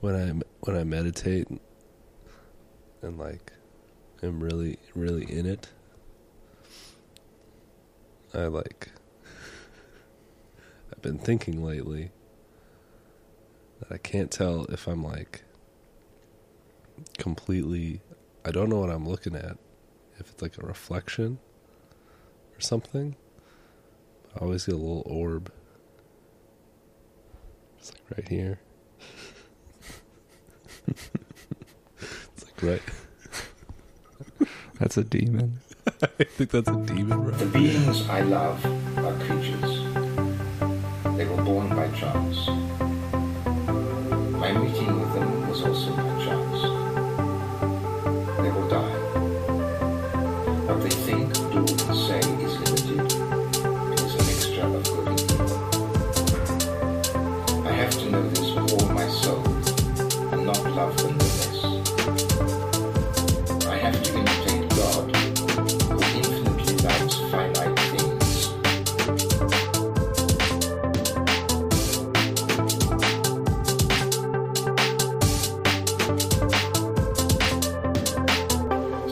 when I when I meditate and like am really really in it, I like I've been thinking lately that I can't tell if I'm like completely I don't know what I'm looking at. If it's like a reflection or something. I always get a little orb. It's like right here. It's like right. That's a demon. I think that's a demon, right? The beings I love are creatures. They were born by chance. My meeting with them was also I have to God who infinitely loves finite things.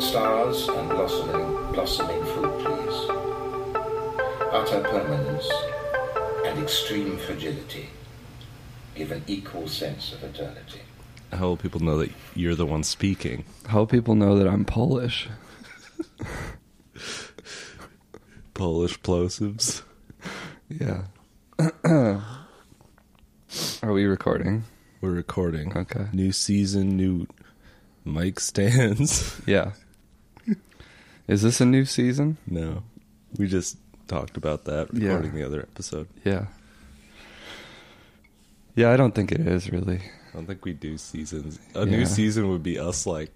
Stars and blossoming, blossoming fruit trees. Utter permanence and extreme fragility give an equal sense of eternity. I hope people know that you're the one speaking. How will people know that I'm Polish? Polish plosives. Yeah. Are we recording? We're recording. Okay. New season, new mic stands. Yeah. Is this a new season? no. We just talked about that Yeah. recording the other episode. Yeah. Yeah, I don't think it is really. I don't think we do seasons. A Yeah. new season would be us like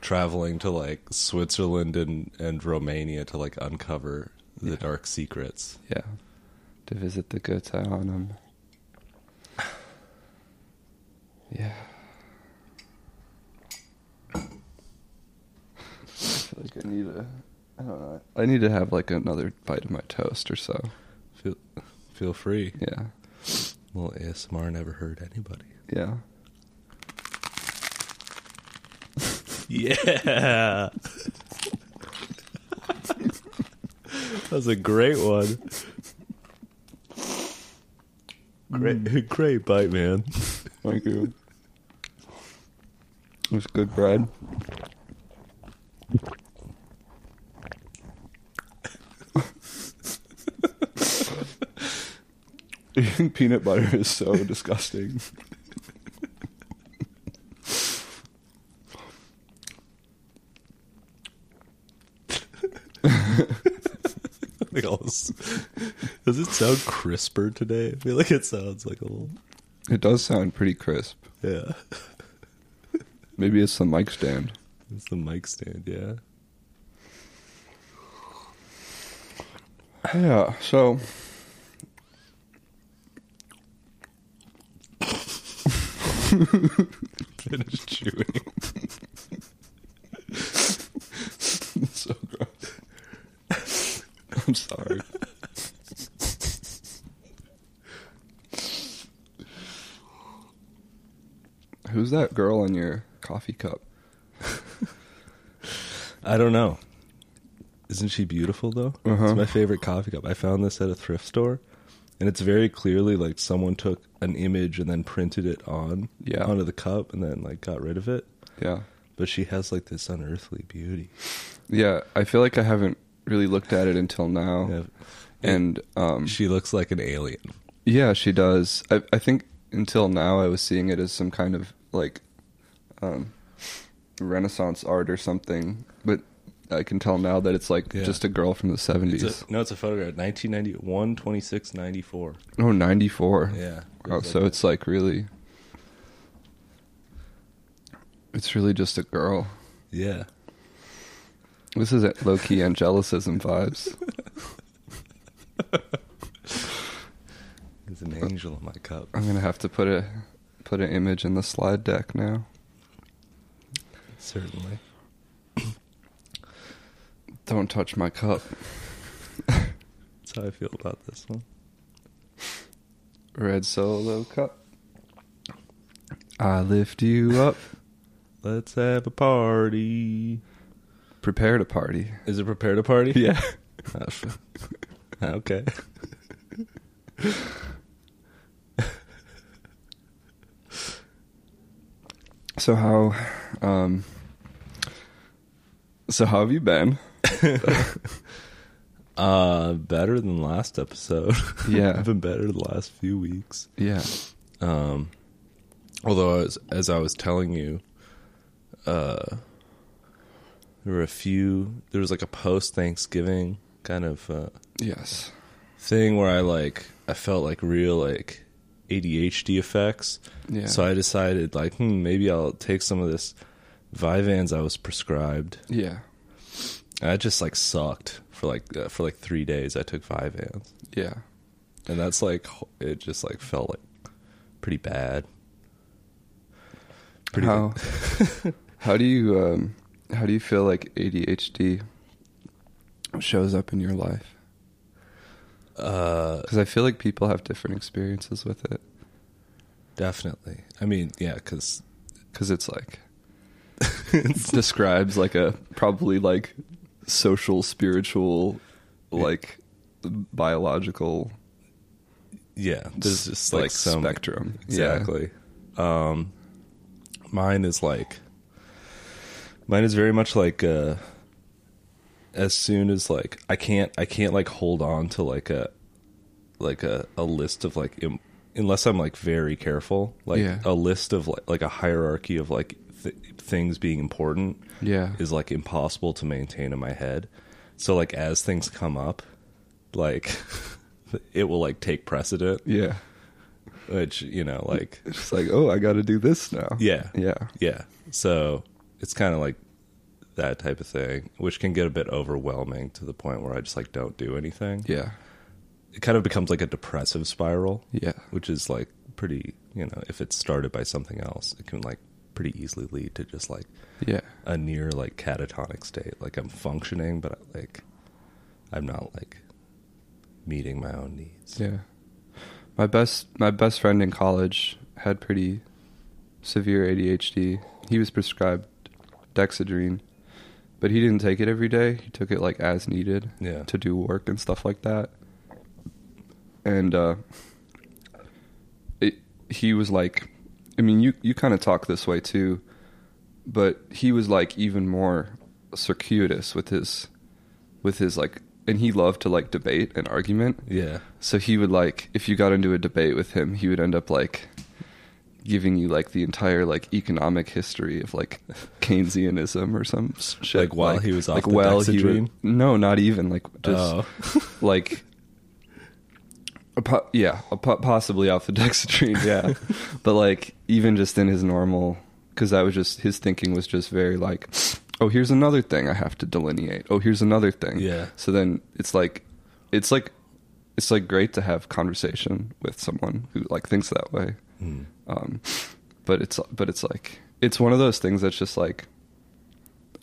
traveling to like Switzerland and, and Romania to like uncover the Yeah. dark secrets. Yeah. To visit the Goetheanum. Yeah. I feel like I need a. I don't know. I need to have like another bite of my toast or so. Feel feel free. Yeah. Well, ASMR never hurt anybody. Yeah. Yeah. that was a great one. Great, mm. great bite, man. Thank you. It was good bread. Eating peanut butter is so disgusting. Like all this- Does it sound crisper today? I feel like it sounds like a little. It does sound pretty crisp. Yeah. Maybe it's the mic stand. It's the mic stand, yeah. Yeah, so Finish chewing. so gross. I'm sorry. Who's that girl in your coffee cup? I don't know. Isn't she beautiful though? Uh-huh. It's my favorite coffee cup. I found this at a thrift store, and it's very clearly like someone took an image and then printed it on Yeah. onto the cup and then like got rid of it. Yeah. But she has like this unearthly beauty. Yeah, I feel like I haven't really looked at it until now. Yeah. And um She looks like an alien. yeah, she does. I I think until now I was seeing it as some kind of like um renaissance art or something, but I can tell now that it's like Yeah. just a girl from the 70s. It's a, no, it's a photograph. 1991, 26, 94. Oh, 94. Yeah. Oh, so it's like really. It's really just a girl. Yeah. This is low key angelicism vibes. There's an uh, angel in my cup. I'm gonna have to put a put an image in the slide deck now. Certainly. Don't touch my cup. That's how I feel about this one. Red solo cup. I lift you up. Let's have a party. Prepare to party. Is it prepare to party? Yeah. Oh, okay. So how, um, so how have you been? Uh, better than last episode. Yeah. I've been better the last few weeks. Yeah. Um, although as as I was telling you, uh, there were a few. There was like a post Thanksgiving kind of uh, Yes. thing where I like I felt like real like ADHD effects. Yeah. So I decided like, hmm, maybe I'll take some of this Vyvanse I was prescribed. Yeah. I just like sucked for like uh, for like three days. I took five Vyvanse, Yeah. and that's like it just like felt like pretty bad. Pretty how how do you um how do you feel like ADHD shows up in your life? Uh, Because I feel like people have different experiences with it. definitely. I mean, yeah, because Because it's like it describes like a probably like social, spiritual, like biological yeah, there's just like, like some spectrum. Yeah. Exactly. Um, mine is like, mine is very much like, uh, as soon as like I can't, I can't like hold on to like a, like a, a list of like, Im- unless I'm like very careful, like Yeah. a list of like, like a hierarchy of like th- things being important Yeah. is like impossible to maintain in my head. So like as things come up, like it will like take precedent Yeah. which you know like It's like, oh, I got to do this now. yeah Yeah. yeah so it's kind of like that type of thing which can get a bit overwhelming to the point where i just like don't do anything Yeah. it kind of becomes like a depressive spiral Yeah. which is like pretty you know if it's started by something else it can like pretty easily lead to just like Yeah. a near like catatonic state like i'm functioning but I, like i'm not like meeting my own needs Yeah. My best my best friend in college had pretty severe ADHD. He was prescribed Dexedrine, but he didn't take it every day. He took it like as needed Yeah. to do work and stuff like that. And uh it, he was like I mean you you kind of talk this way too, but he was like even more circuitous with his with his like and he loved to like debate and argument. yeah So he would like if you got into a debate with him, he would end up like giving you like the entire like economic history of like Keynesianism or some shit. Like, while he was off like the while he would, no, not even like just Oh. like po- yeah, a po- possibly off the Dexedrine, yeah. but like even just in his normal, because that was just his thinking was just very like, oh, here's another thing I have to delineate. Oh, here's another thing. Yeah. So then it's like, it's like, it's like great to have conversation with someone who like thinks that way. Hmm. Um, but it's but it's like it's one of those things that's just like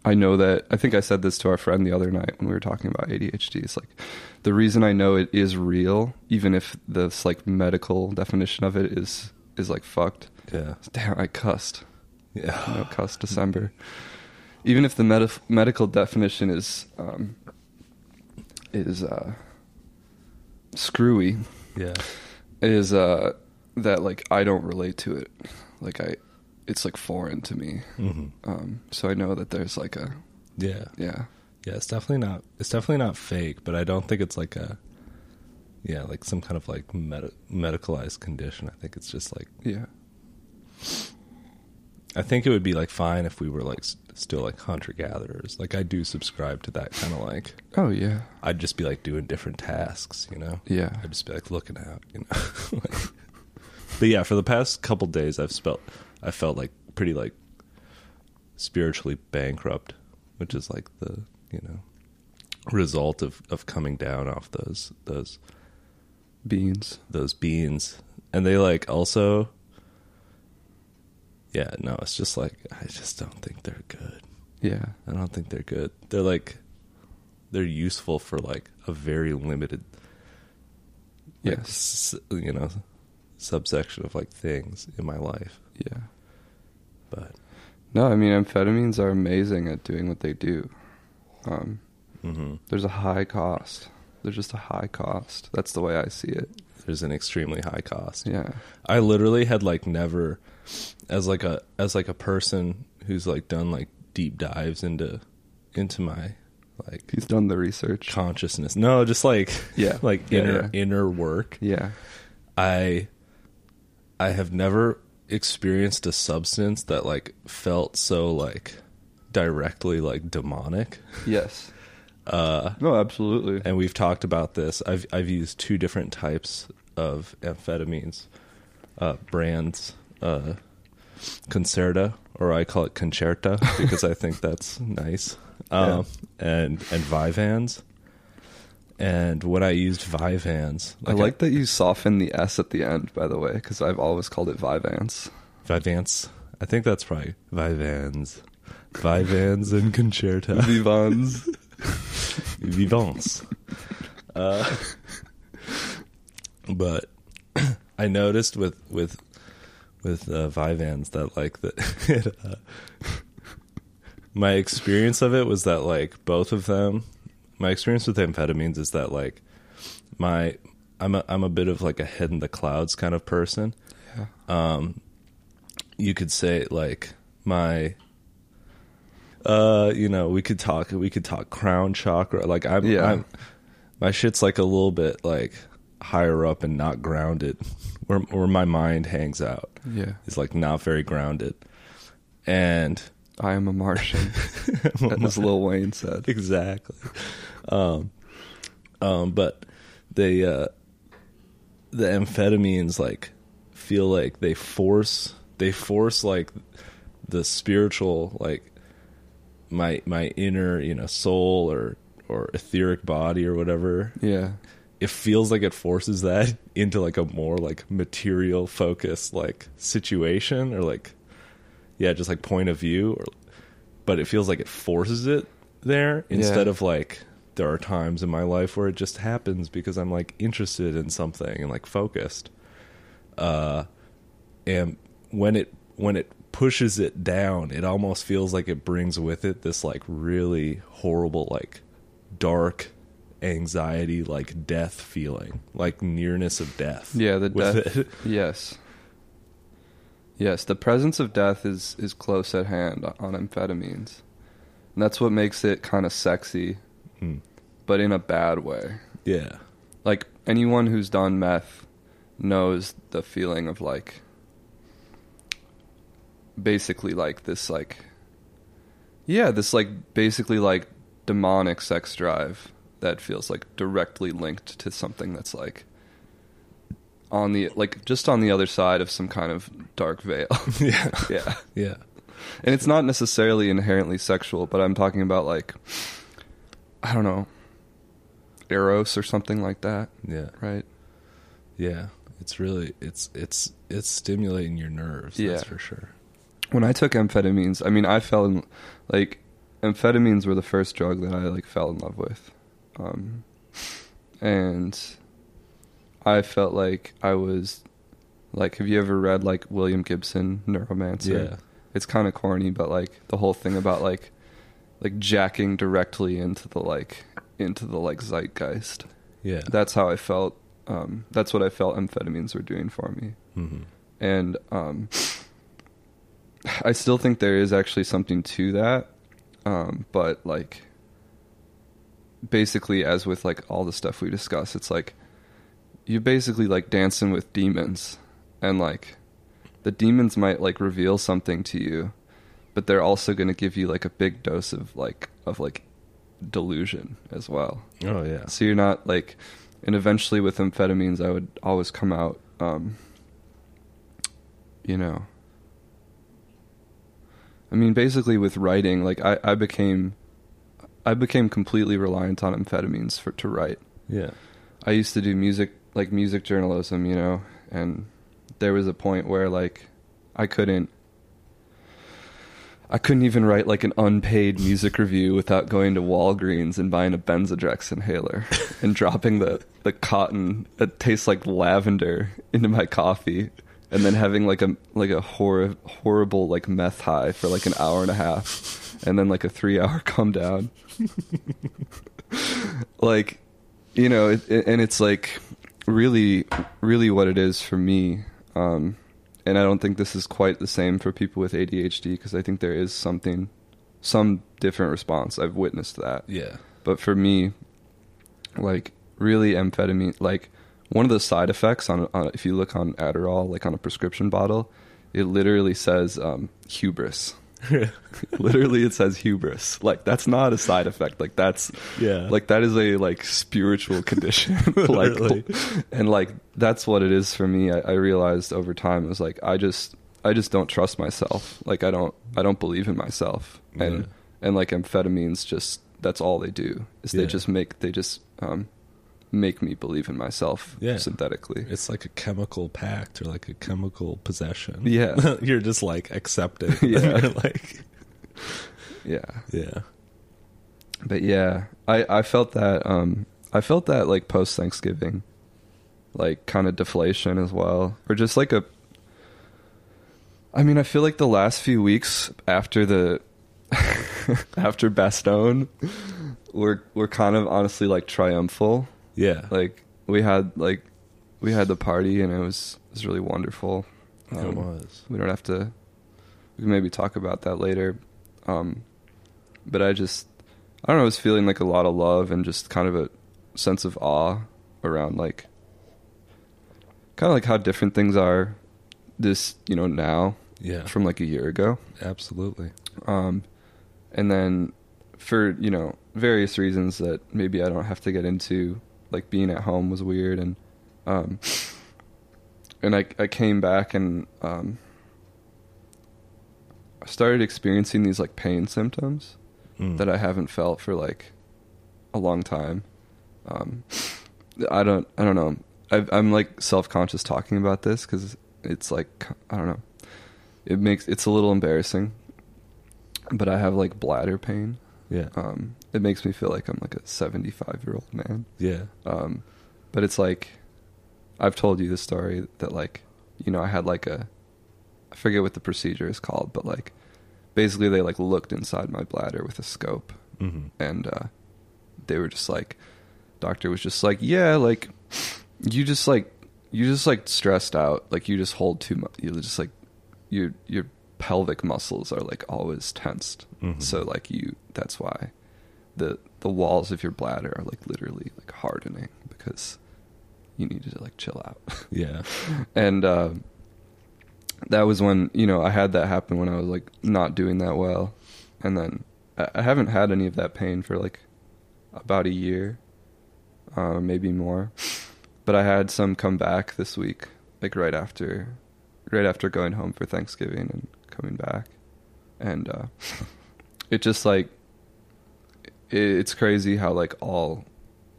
I know that I think I said this to our friend the other night when we were talking about ADHD. It's like the reason I know it is real, even if this like medical definition of it is is like fucked. yeah Damn, I cussed. yeah No cuss December. Even if the medi- medical definition is um, is uh, screwy, yeah is uh, that like I don't relate to it. Like I, it's like foreign to me. hmm Um, so I know that there's like a yeah yeah Yeah, it's definitely not. It's definitely not fake, but I don't think it's like a, yeah, like some kind of like med- medicalized condition. I think it's just like yeah I think it would be like fine if we were like s- still like hunter gatherers. Like I do subscribe to that kind of like. oh yeah I'd just be like doing different tasks, you know. yeah I'd just be like looking out, you know. like, but yeah, for the past couple days, I've felt I felt like pretty like spiritually bankrupt, which is like the you know result of of coming down off those those beans those beans, and they like also. Yeah, no, it's just like I just don't think they're good. yeah I don't think they're good. They're like they're useful for like a very limited like, yes s- you know subsection of like things in my life. yeah But No, I mean amphetamines are amazing at doing what they do. Um, hmm there's a high cost. There's just a high cost. That's the way I see it. there's an extremely high cost. Yeah. I literally had like never as like a as like a person who's like done like deep dives into into my like He's done the research. consciousness. No, just like Yeah. like Yeah, inner yeah. inner work. Yeah. I I have never experienced a substance that like felt so like directly like demonic. Yes. Uh No, absolutely. and we've talked about this. I've I've used two different types of amphetamines, uh, brands, uh, Concerta, or I call it Concerta because I think that's nice, um, and and Vivans. And when I used Vivans, I like that you soften the S at the end, by the way, because I've always called it Vivance. Vivans. I think that's probably Vivans, Vivans and Concerta. Vivans. Vivance. Uh, but I noticed with with with uh, Vivans that like that it, uh, my experience of it was that like both of them my experience with amphetamines is that like my I'm a I'm a bit of like a head in the clouds kind of person. Yeah. Um you could say like my uh you know we could talk we could talk crown chakra like i'm Yeah. i'm my shit's like a little bit like higher up and not grounded where where my mind hangs out Yeah. is like not very grounded and I am a Martian, as Lil Wayne said. exactly um um but they uh the amphetamines like feel like they force they force like the spiritual like my my inner you know soul or or etheric body or whatever Yeah. it feels like it forces that into like a more like material focused like situation or like yeah just like point of view or but it feels like it forces it there instead Yeah. of like there are times in my life where it just happens because I'm like interested in something and like focused uh and when it when it pushes it down it almost feels like it brings with it this like really horrible like dark anxiety like death feeling like nearness of death Yeah, the death. it. Yes. Yes, the presence of death is is close at hand on amphetamines. And that's what makes it kind of sexy, But in a bad way. yeah Like anyone who's done meth knows the feeling of like basically like this like yeah, this like basically like demonic sex drive that feels like directly linked to something that's like on the like just on the other side of some kind of dark veil. yeah yeah. yeah And it's not necessarily inherently sexual, but I'm talking about like I don't know, eros or something like that, yeah right? yeah it's really it's it's it's stimulating your nerves Yeah. that's for sure When I took amphetamines, I mean, I fell in like amphetamines were the first drug that I like fell in love with, um, and I felt like I was like. Have you ever read like William Gibson Neuromancer? yeah it's kind of corny, but like the whole thing about like like jacking directly into the like into the like zeitgeist. yeah That's how I felt. Um, that's what I felt amphetamines were doing for me, hmm and um, I still think there is actually something to that. Um, but like basically, as with like all the stuff we discuss, it's like you're basically like dancing with demons, and like the demons might like reveal something to you, but they're also going to give you like a big dose of like of like delusion as well. oh yeah So you're not like, and eventually with amphetamines, I would always come out, um, you know. I mean, basically with writing, like I, I became, I became completely reliant on amphetamines for to write. yeah I used to do music, like music journalism, you know, and there was a point where like I couldn't I couldn't even write like an unpaid music review without going to Walgreens and buying a Benzedrex inhaler and dropping the the cotton that tastes like lavender into my coffee and then having like a like a hor- horrible like meth high for like an hour and a half, and then like a three hour come down. like, you know, it, it- and it's like really, really what it is for me. Um, and I don't think this is quite the same for people with ADHD because I think there is something, some different response. I've witnessed that. Yeah. But for me, like really amphetamine, like one of the side effects on, on if you look on Adderall, like on a prescription bottle, it literally says um, hubris. literally, it says hubris. Like that's not a side effect. Like that's Yeah. like that is a like spiritual condition. Literally. like and like that's what it is for me. I, I realized over time it was like I just I just don't trust myself. Like I don't I don't believe in myself. And Yeah. and like amphetamines just that's all they do is they just make they just um make me believe in myself Yeah. synthetically. It's like a chemical pact or like a chemical possession. Yeah. You're just like accepting. Yeah. Like yeah. yeah. But yeah, I I felt that um I felt that like post Thanksgiving, like kind of deflation as well, or just like a. I mean, I feel like the last few weeks after the after Bastogne, were were kind of honestly like triumphal. Yeah. Like we had like we had the party and it was it was really wonderful. it Um, was. we don't have to we can maybe talk about that later um but i just i don't know i was feeling like a lot of love and just kind of a sense of awe around like kind of like how different things are this you know now Yeah. from like a year ago Absolutely. um and then for you know various reasons that maybe i don't have to get into like being at home was weird. And um and i i came back and um I started experiencing these like pain symptoms Mm. that i haven't felt for like a long time. Um i don't i don't know. I i'm like self-conscious talking about this because it's like i don't know. It makes it's a little embarrassing but i have like bladder pain Yeah. um it makes me feel like i'm like a 75 year old man. Yeah. um but it's like i've told you the story that like you know i had like a i forget what the procedure is called but like basically they like looked inside my bladder with a scope. Hmm and uh they were just like doctor was just like yeah like you just like you just like stressed out. Like you just hold too much you just like your your pelvic muscles are like always tensed Mhm. so like you that's why the the walls of your bladder are like literally like hardening because you need to like chill out Yeah. and uh, that was when you know I had that happen when I was like not doing that well, and then I, I haven't had any of that pain for like about a year, uh, maybe more, but I had some come back this week, like right after, right after going home for Thanksgiving and coming back, and uh, it just like it, it's crazy how like all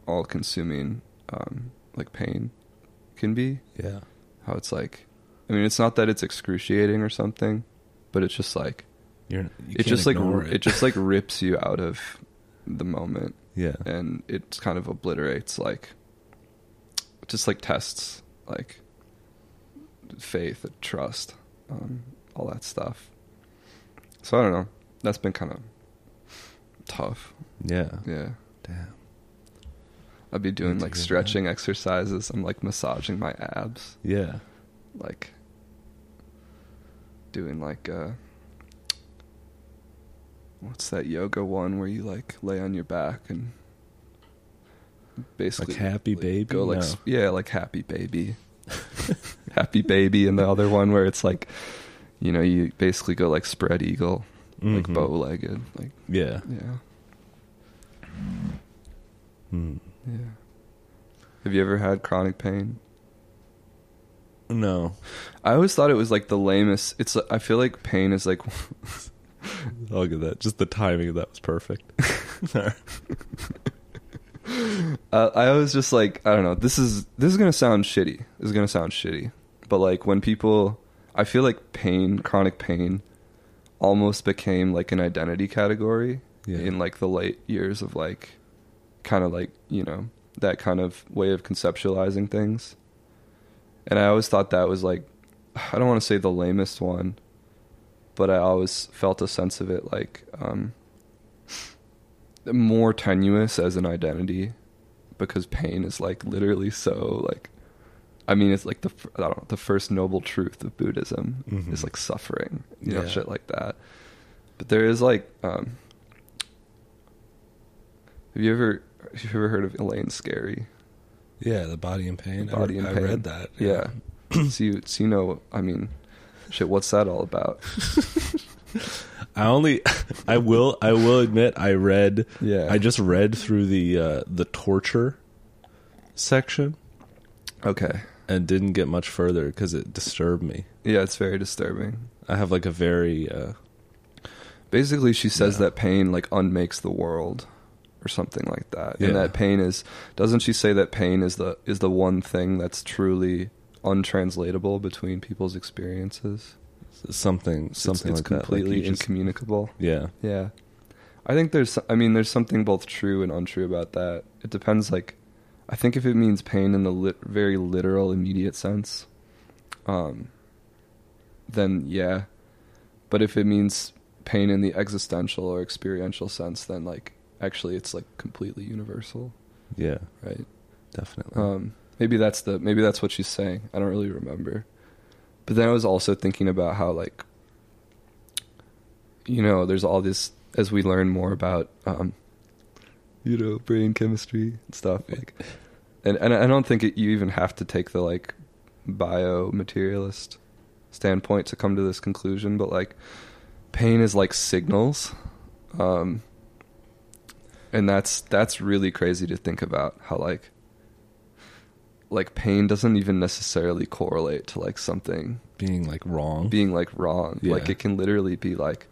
all consuming um, like pain can be Yeah. how it's like i mean it's not that it's excruciating or something but it's just like You're, you it just like ignore it. just like rips you out of the moment yeah. and it kind of obliterates like just like tests like faith and trust um, all that stuff so i don't know that's been kind of tough Yeah. yeah Damn. i'd be doing like hear that. stretching exercises i'm like massaging my abs Yeah. like doing like uh what's that yoga one where you like lay on your back and basically Like Happy Baby? go like No. yeah like happy baby happy baby and the other one where it's like you know you basically go like spread eagle like Mhm. bow legged like Yeah. yeah Hmm. yeah have you ever had chronic pain No. I always thought it was like the lamest. It's I feel like pain is like I'll get that. Just the timing of that was perfect. uh, I was just like I don't know. This is this is gonna sound shitty. This is gonna sound shitty. But like when people, I feel like pain, chronic pain, almost became like an identity category Yeah. in like the late years of like, kind of like you know that kind of way of conceptualizing things. And I always thought that was like I don't want to say the lamest one, but I always felt a sense of it like um, more tenuous as an identity because pain is like literally so like I mean it's like the I don't know the first noble truth of Buddhism Mhm. is like suffering you know Yeah. shit like that but there is like um have you ever have you ever heard of Elaine Scarry Yeah, the body in pain. The Body I, in I Pain. read that. yeah, so you so you know I mean shit what's that all about I only, I will, I will admit, I read. Yeah. I just read through the uh, the torture section okay and didn't get much further because it disturbed me. yeah it's very disturbing I have like a very uh, Basically, she says Yeah. that pain like unmakes the world, or something like that. Yeah. And that pain is doesn't she say that pain is the is the one thing that's truly untranslatable between people's experiences? something something it's like that. Like completely just- incommunicable. yeah, Yeah, I think there's I mean there's something both true and untrue about that. It depends. Like, I think if it means pain in the lit- very literal, immediate sense, um, then yeah. But if it means pain in the existential or experiential sense, then like actually it's like completely universal, yeah, right? definitely. Um, maybe that's the maybe that's what she's saying. I don't really remember. But then I was also thinking about how like you know, there's all this as we learn more about um you know, brain chemistry and stuff like and and I don't think it, you even have to take the like bio materialist standpoint to come to this conclusion, but like pain is like signals. Um and that's that's really crazy to think about how like like pain doesn't even necessarily correlate to like something Being like wrong. being like wrong like it can literally be like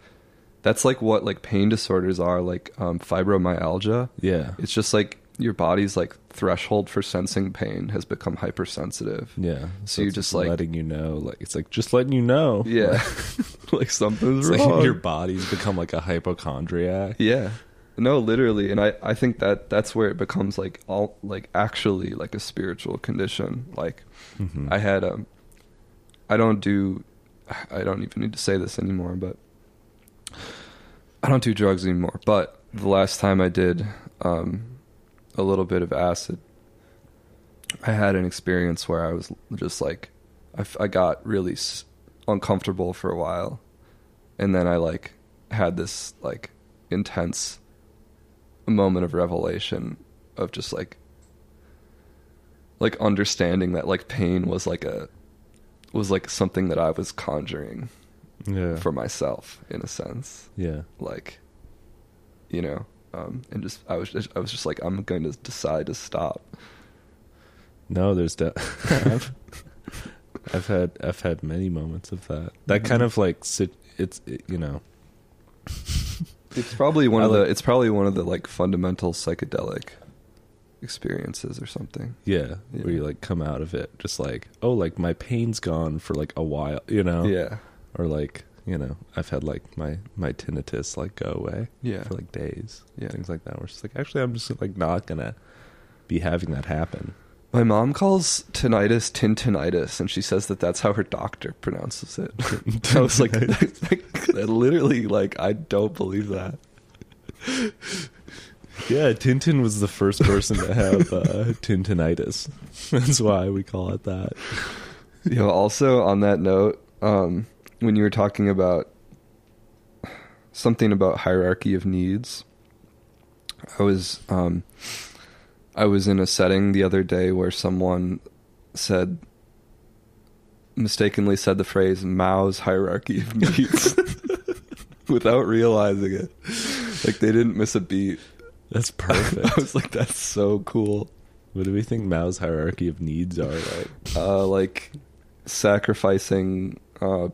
that's like what like pain disorders are like um fibromyalgia yeah, it's just like your body's like threshold for sensing pain has become hypersensitive yeah. so you're just like- letting you know, like it's like just letting you know. yeah like something's It's wrong like your body's become like a hypochondriac. Yeah. No, literally, and I I think that that's where it becomes like all like actually like a spiritual condition. Like Mhm. I had um I don't do I don't even need to say this anymore, but I don't do drugs anymore. But the last time I did um a little bit of acid, I had an experience where I was just like I, got really s- uncomfortable for a while, and then I like had this like intense moment of revelation of just like like understanding that like pain was like a was like something that I was conjuring yeah, for myself in a sense yeah, like you know um and just I was just, I was just like I'm going to decide to stop No, there's de- I've, I've had I've had many moments of that. That kind of like sit. It's it, you know. it's probably one I of the it's probably one of the like fundamental psychedelic experiences or something Yeah, Yeah. where you like come out of it just like, oh, like my pain's gone for like a while, you know? yeah Or like, you know, I've had like my my tinnitus like go away Yeah. for like days. Yeah. Things like that. Where it's like actually I'm just like not gonna be having that happen. My mom calls tinnitus tintinitis, and she says that that's how her doctor pronounces it. I was like, like, literally, like, I don't believe that. Yeah, Tintin was the first person to have uh, tintinitis. That's why we call it that. You know, also on that note, um, when you were talking about something about hierarchy of needs, I was um, I was in a setting the other day where someone said mistakenly said the phrase Mao's hierarchy of needs without realizing it. Like they didn't miss a beat. That's perfect. I was like, that's so cool. what do we think Mao's hierarchy of needs are? Like, Uh, like sacrificing, uh,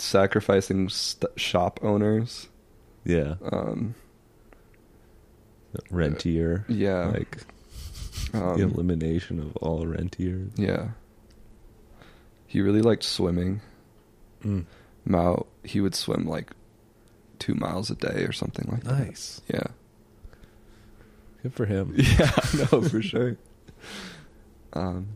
sacrificing st- shop owners. yeah, Um, rentier. yeah. like um, the elimination of all rentiers. yeah. He really liked swimming. Mm. Mao, he would swim like two miles a day or something like that. Nice. Yeah. Good for him. Yeah, I know for sure. Um,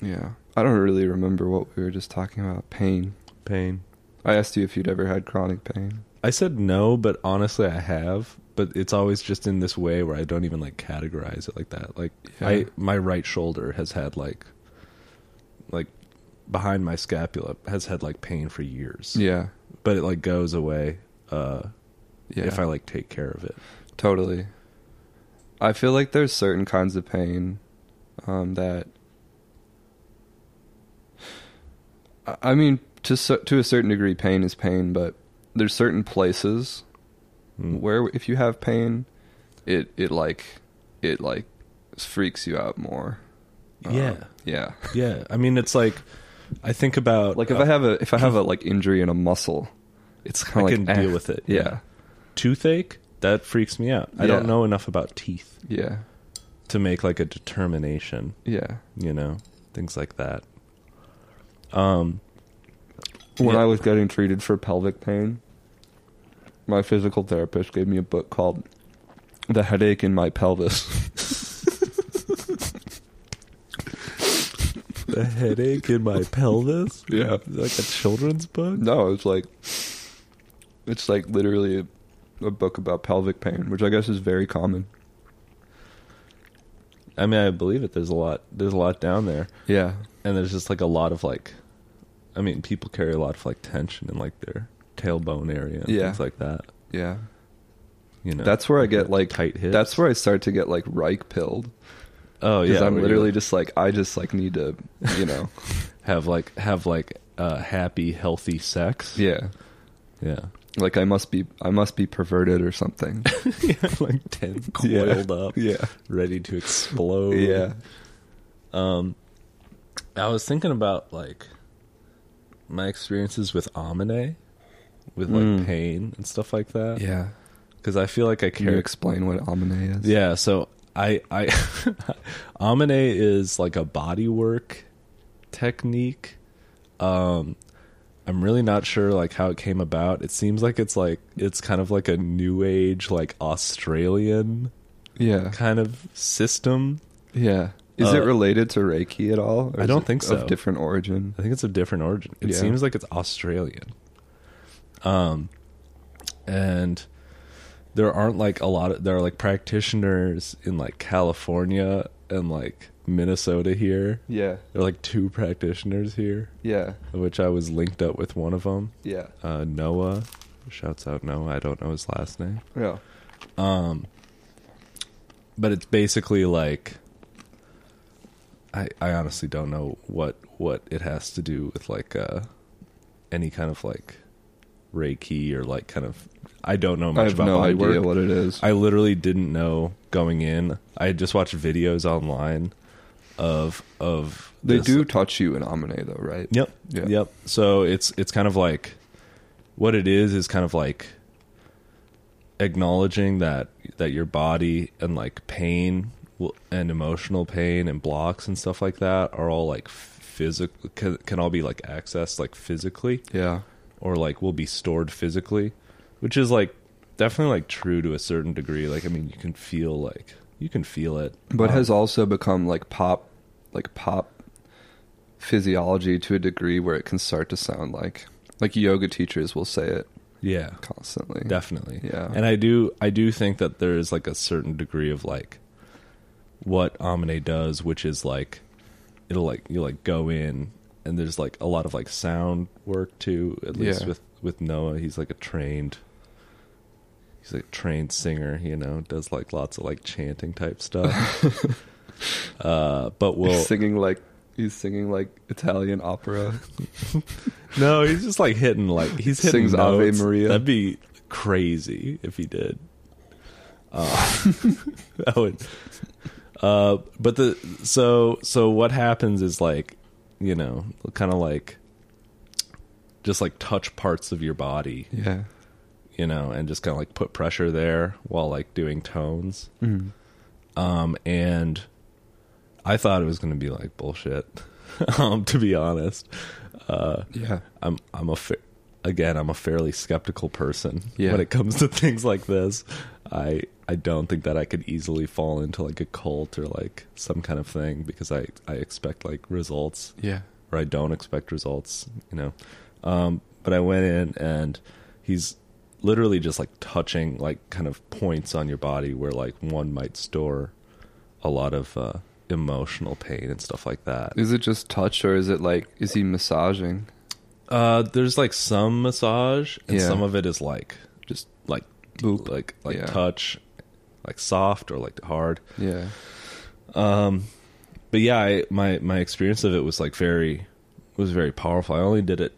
Yeah. I don't really remember what we were just talking about. Pain. Pain. I asked you if you'd ever had chronic pain. I said no, but honestly, I have. But it's always just in this way where I don't even like categorize it like that. Like Yeah. I, my right shoulder has had like, like, behind my scapula has had like pain for years. Yeah. but it like goes away uh, Yeah. if I like take care of it. Totally. I feel like there's certain kinds of pain um, that. I- mean, to to a certain degree, pain is pain, but there's certain places Mm. where if you have pain, it it like it like freaks you out more. Um, Yeah. yeah. Yeah, I mean, it's like I think about Like if uh, I have a if I have a like injury in a muscle, it's I kind of can eh. deal with it. Yeah. toothache that freaks me out. I Yeah. don't know enough about teeth Yeah. to make like a determination. Yeah. You know, things like that. Um, When Yeah. I was getting treated for pelvic pain, my physical therapist gave me a book called The Headache in My Pelvis. the headache in my pelvis. Yeah. like a children's book. no, it's like it's like literally a, a book about pelvic pain, which I guess is very common. I mean, I believe it. There's a lot. There's a lot down there. Yeah. and there's just like a lot of like i mean people carry a lot of like tension in like their tailbone area and Yeah. things like that Yeah. you know That's where I get like tight hips That's where I start to get like Reich pilled. oh Because yeah I'm literally you just like I just like need to, you know. have like have like uh happy healthy sex yeah. yeah Like I must be I must be perverted or something. yeah like 10 coiled up Yeah. ready to explode Yeah. um i was thinking about like my experiences with amine with like Mm. pain and stuff like that Yeah. because i feel like i Can you carry explain what Amine is? Yeah, so I I Amine is like a body work technique. Um I'm really not sure like how it came about. It seems like it's like it's kind of like a new age like Australian Yeah. kind of system. Yeah. Is Uh, it related to Reiki at all? I don't think so. Of different origin. I think it's a different origin. It Yeah. seems like it's Australian. Um and there aren't like a lot of there are like practitioners in like California and like Minnesota here. Yeah. There are like two practitioners here, Yeah. which I was linked up with one of them, Yeah. uh, Noah. Shouts out Noah. I don't know his last name. Yeah. Um, but it's basically like I I honestly don't know what what it has to do with like uh any kind of like Reiki or like kind of I don't know much I have about no idea work. what it is. I literally didn't know going in. I had just watched videos online of of they this- do touch you in Amine though, right? Yep. Yeah. Yep. So it's it's kind of like what it is is kind of like acknowledging that that your body and like pain and emotional pain and blocks and stuff like that are all like physical can, can all be like accessed like physically Yeah. or like will be stored physically, which is like definitely like true to a certain degree. Like I mean, you can feel like you can feel it, But Um, has also become like pop like pop physiology to a degree where it can start to sound like like yoga teachers will say it yeah constantly. definitely Yeah. and i do i do think that there is like a certain degree of like what amine does which is like it'll like you like go in and there's like a lot of like sound work too at least Yeah. with with noah he's like a trained he's like a trained singer you know does like lots of like chanting type stuff uh but He's will singing like he's singing like Italian opera. No, he's just like hitting like he's hitting Sings Ave. Maria. That'd be crazy if he did. Uh, that would. Uh, but the so so what happens is like, you know, kind of like, just like touch parts of your body, yeah. you know, and just kind of like put pressure there while like doing tones. Mm. Um, and I thought it was going to be like bullshit. um, to be honest, uh, Yeah. I'm I'm a fa- again, I'm a fairly skeptical person Yeah. when it comes to things like this. I I don't think that I could easily fall into like a cult or like some kind of thing because I I expect like results Yeah. or I don't expect results, you know. Um, but I went in and he's literally just like touching like kind of points on your body where like one might store a lot of uh, emotional pain and stuff like that. Is it just touch or is it like is he massaging? Uh, there's like some massage and Yeah. some of it is like Just like Boop. like like Yeah. touch, like soft or like hard. yeah. Um, but yeah, I, my my experience of it was like very was very powerful. I only did it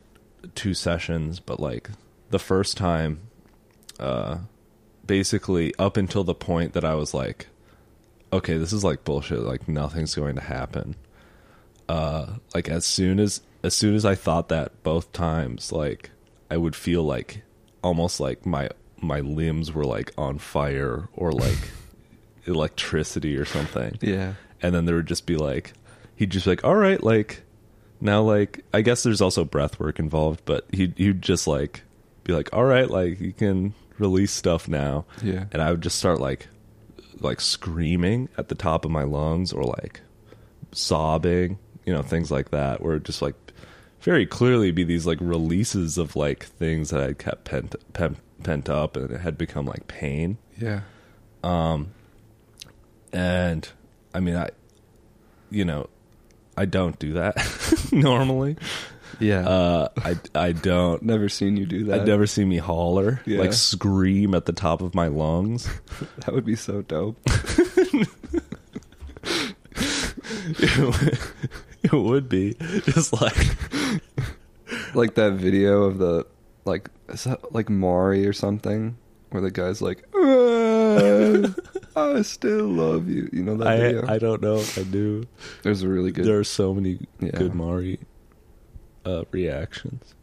two sessions, but like the first time, uh, basically up until the point that I was like, okay, this is like bullshit. Like nothing's going to happen. Uh, like as soon as as soon as I thought that both times, like I would feel like almost like my my limbs were like on fire or like electricity or something Yeah. and then there would just be like he'd just be like all right like now like i guess there's also breath work involved but he'd, he'd just like be like all right like you can release stuff now Yeah. and i would just start like like screaming at the top of my lungs or like sobbing you know things like that where it just like very clearly be these like releases of like things that i kept pent pent, pent up and it had become like pain Yeah. and I mean, I, you know, I don't do that normally. Yeah. Uh, I I don't. never seen you do that. I'd never see me holler, Yeah. like scream at the top of my lungs. That would be so dope. it would be just like like that video of the like is that like Maury or something where the guy's like "Ah, I still love you. You know that video? I I don't know if I do. There's a really good There are so many Yeah. good Maury uh, reactions.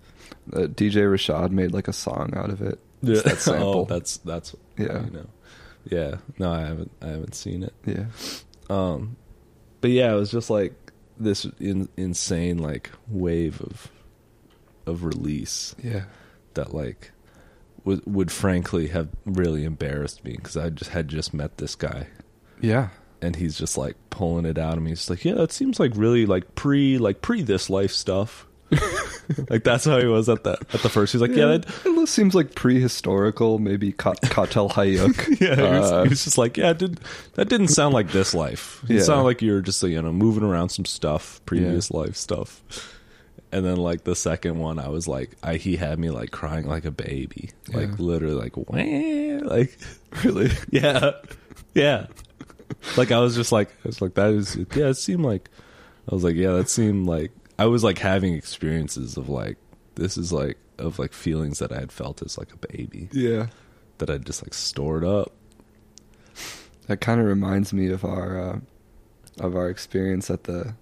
uh, DJ Rashad made like a song out of it. Yeah. that sample. oh, that's that's Yeah. You know, yeah. No, I haven't I haven't seen it. yeah. Um, but yeah, it was just like this in, insane like wave of of release Yeah. that like would would frankly have really embarrassed me because I just had just met this guy Yeah. and he's just like pulling it out of me. He's like, yeah, that seems like really like pre like pre this life stuff. like that's how he was at the at the first. He's like, yeah, that, it seems like prehistorical, maybe Ka- Çatalhöyük. yeah. He was, Uh, he was just like, yeah, did, that didn't sound like this life. It Yeah. sounded like you were just you know moving around some stuff, previous life stuff. And then like the second one, I was like, I he had me like crying like a baby, like literally like wah, like really, yeah, yeah. like I was just like, I was like that is yeah. It seemed like I was like yeah, that seemed like I was like having experiences of like this is like of like feelings that I had felt as like a baby yeah. that I'd just like stored up. That kind of reminds me of our uh, of our experience at the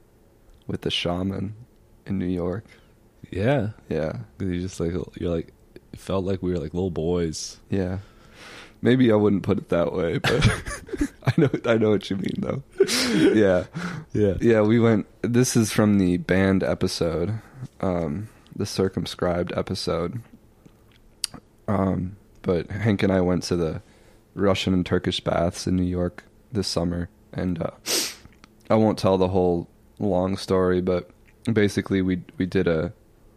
with the shaman in New York. Yeah, Yeah. you just like you're like it felt like we were like little boys. Yeah. Maybe I wouldn't put it that way, but I know I know what you mean though. yeah. Yeah, Yeah, we went this is from the band episode, um, the circumscribed episode. Um, but Hank and I went to the Russian and Turkish baths in New York this summer and uh, I won't tell the whole long story, but basically we we did a,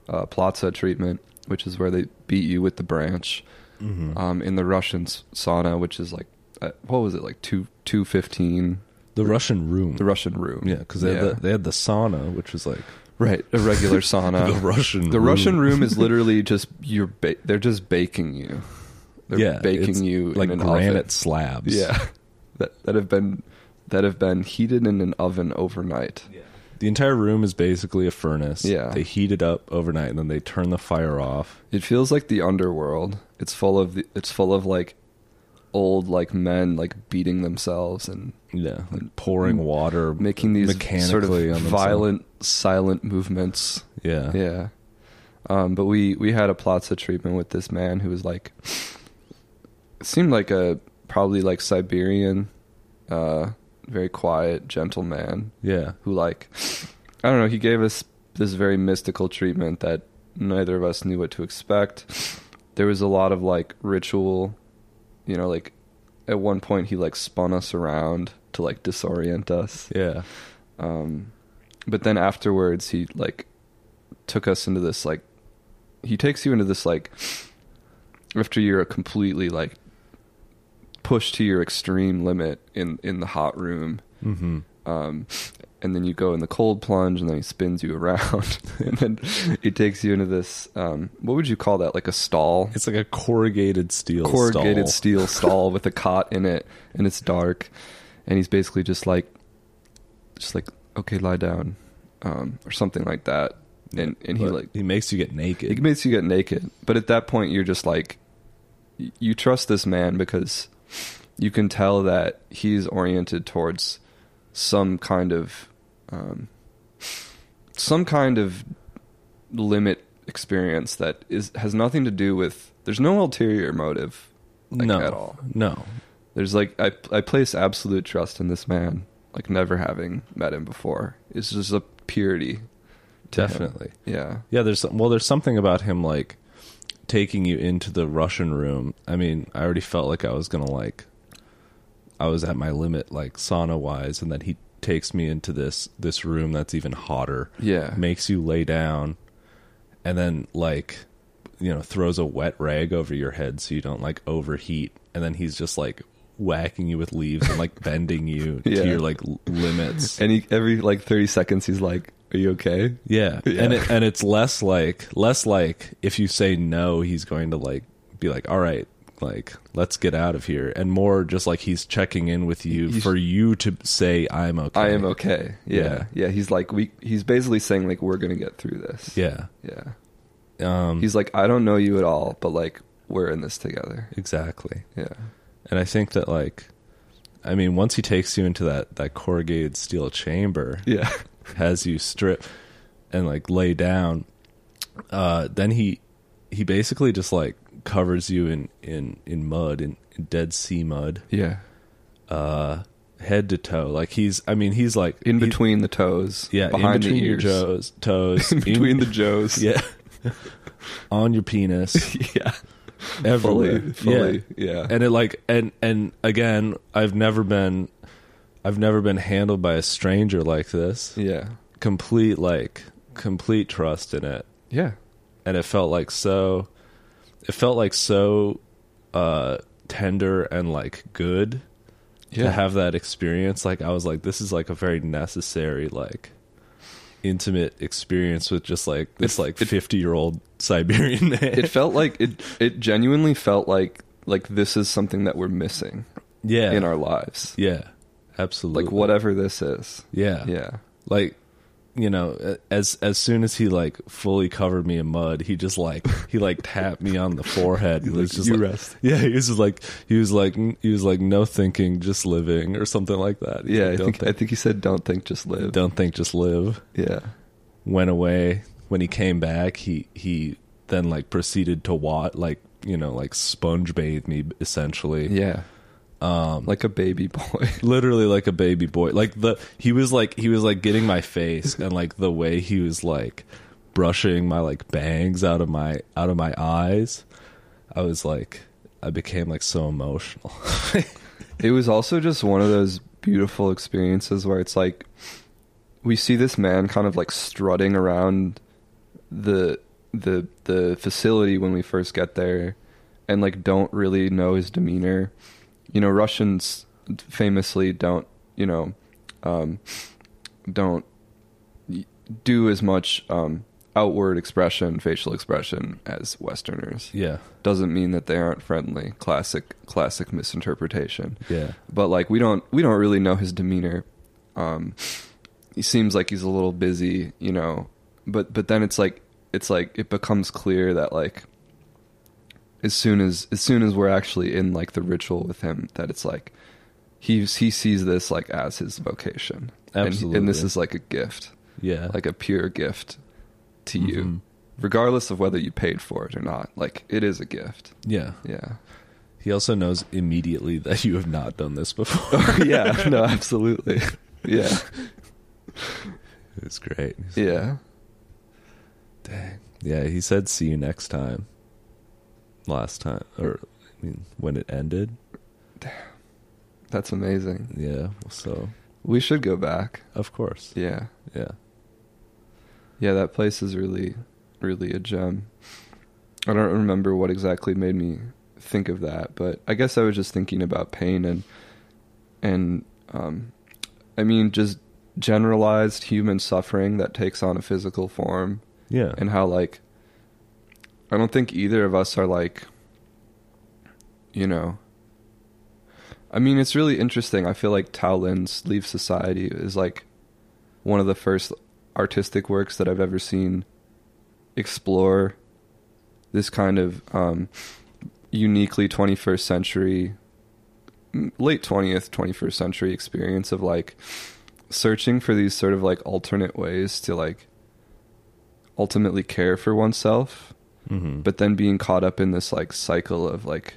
a Platza treatment, which is where they beat you with the branch Mhm. um, in the Russian sauna, which is like uh, what was it like two two fifteen? the Russian room. The Russian room, yeah, because they, Yeah. had the- they had the sauna, which was like right a regular sauna. the Russian. The Russian room is literally just you're ba- they're just baking you. They're yeah, baking you like in an granite oven. slabs. Yeah, that that have been that have been heated in an oven overnight. The entire room is basically a furnace. Yeah. They heat it up overnight and then they turn the fire off. It feels like the underworld. It's full of the, it's full of like old like men like beating themselves and Yeah. Like pouring water making these mechanically sort of violent silent movements. Yeah. Yeah. Um, but we we had a Platza treatment with this man who was like seemed like a probably like Siberian, uh, very quiet, gentle man Yeah. who like I don't know, he gave us this very mystical treatment that neither of us knew what to expect. There was a lot of like ritual, you know, like at one point he like spun us around to like disorient us. Yeah. Um, but then afterwards he like took us into this like he takes you into this like after you're completely like pushed to your extreme limit in in the hot room Mm-hmm. um, and then you go in the cold plunge, and then he spins you around, and then he takes you into this. Um, what would you call that? Like a stall, It's like a corrugated steel corrugated stall. steel stall with a cot in it, and it's dark, and he's basically just like, just like, okay, lie down, um, or something like that, and and he But like he makes you get naked. it makes you get naked. But at that point, you're just like, you trust this man because you can tell that he's oriented towards some kind of, um, some kind of limit experience that is has nothing to do with. There's no ulterior motive, like, no, at all. No. There's like I I place absolute trust in this man, like never having met him before. It's just a purity. to him. Definitely. Yeah. Yeah, there's well, there's something about him like taking you into the Russian room. I mean, I already felt like I was gonna like, I was at my limit, like sauna wise, and then he takes me into this this room that's even hotter. Yeah. makes you lay down, and then like, you know, throws a wet rag over your head so you don't like overheat, and then he's just like whacking you with leaves and like bending you Yeah. to your like limits. And he, every like 30 seconds, he's like, Are you okay? Yeah. Yeah. And it, and it's less like less like if you say no, he's going to like be like, "All right, like let's get out of here." And more just like he's checking in with you for you to say I'm okay. I am okay. Yeah. yeah. He's like, we, he's basically saying, like, we're going to get through this. Yeah. Yeah. Um He's like, I don't know you at all, but like, we're in this together. exactly. Yeah. And I think that like I mean, once he takes you into that that corrugated steel chamber, Yeah. has you strip and like lay down uh then he he basically just like covers you in in in mud in, in dead sea mud Yeah. uh head to toe like he's i mean he's like In he- between the toes. yeah Behind in between the your ears. toes toes In between in- the joes. yeah on your penis yeah. everywhere Fully. Fully. Yeah. and it like and and again i've never been i've never been handled by a stranger like this yeah. complete like complete trust in it Yeah. and it felt like so it felt like so uh tender and like good Yeah. to have that experience like i was like this is like a very necessary like intimate experience with just like this It- like it- 50 year old siberian man it felt like it, it genuinely felt like, like this is something that we're missing yeah in our lives. yeah absolutely Like whatever this is. yeah Yeah. like you know as as soon as he like fully covered me in mud he just like he like tapped me on the forehead It was like, just "You like- rest." yeah he was just like he was like he was like no thinking just living or something like that He's Yeah. like, I don't think, I think he said, don't think, just live. don't think just live Yeah. went away when he came back he he then like proceeded to wat like you know like sponge bathe me essentially Yeah. Um, like a baby boy. literally like a baby boy like the he was like he was like getting my face and like the way he was like brushing my like bangs out of my out of my eyes i was like i became like so emotional It was also just one of those beautiful experiences where it's like we see this man kind of like strutting around the the the facility when we first get there and like don't really know his demeanor. You know, Russians famously don't, you know, um don't do as much um outward expression, facial expression as westerners. yeah. Doesn't mean that they aren't friendly. Classic classic misinterpretation. Yeah. But like we don't we don't really know his demeanor. Um he seems like he's a little busy you know. But but then it's like it's like it becomes clear that like as soon as as soon as we're actually in like the ritual with him that it's like he's he sees this like as his vocation. And- and, this is like a gift. Yeah. Like a pure gift to Mhm. you regardless of whether you paid for it or not like it is a gift. Yeah. Yeah. He also knows immediately that you have not done this before. Yeah. No absolutely. Yeah. It's great. He's- Yeah. dang. Yeah, he said see you next time. Last time or I mean when it ended. Damn, That's amazing. Yeah, so We should go back. of course. Yeah. Yeah. Yeah, that place is really, really a gem. I don't remember what exactly made me think of that, but I guess I was just thinking about pain and, and, um, I mean, just generalized human suffering that takes on a physical form Yeah. and how, like, I don't think either of us are like, you know, I mean, it's really interesting. I feel like Tao Lin's Leave Society is like one of the first artistic works that I've ever seen explore this kind of um, uniquely 21st century, late 20th, 21st century experience of like searching for these sort of like alternate ways to like ultimately care for oneself mm-hmm. but then being caught up in this like cycle of like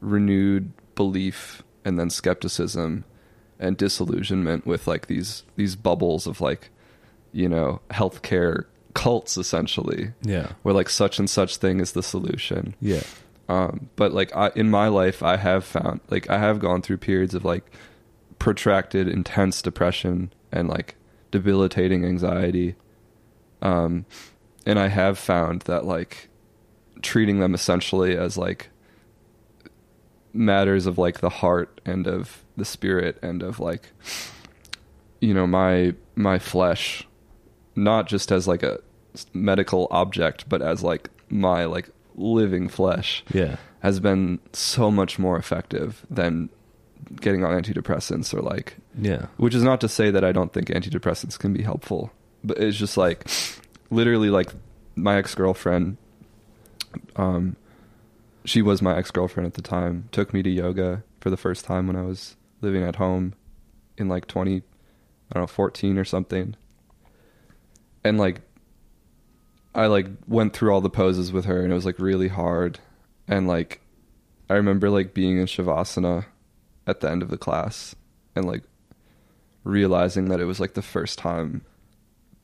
renewed belief and then skepticism and disillusionment with like these these bubbles of like you know healthcare cults essentially yeah. where like such and such thing is the solution Yeah. um but like I, in my life i have found like i have gone through periods of like protracted intense depression and like debilitating anxiety um and i have found that like treating them essentially as like matters of like the heart and of the spirit and of like you know my my flesh not just as like a medical object but as like my like living flesh Yeah. has been so much more effective than getting on antidepressants or like Yeah. which is not to say that I don't think antidepressants can be helpful, but it's just like literally like my ex-girlfriend um she was my ex-girlfriend at the time, took me to yoga for the first time when I was living at home in like 20 I don't know 14 or something. And like I like went through all the poses with her and it was like really hard and like I remember like being in shavasana at the end of the class and like realizing that it was like the first time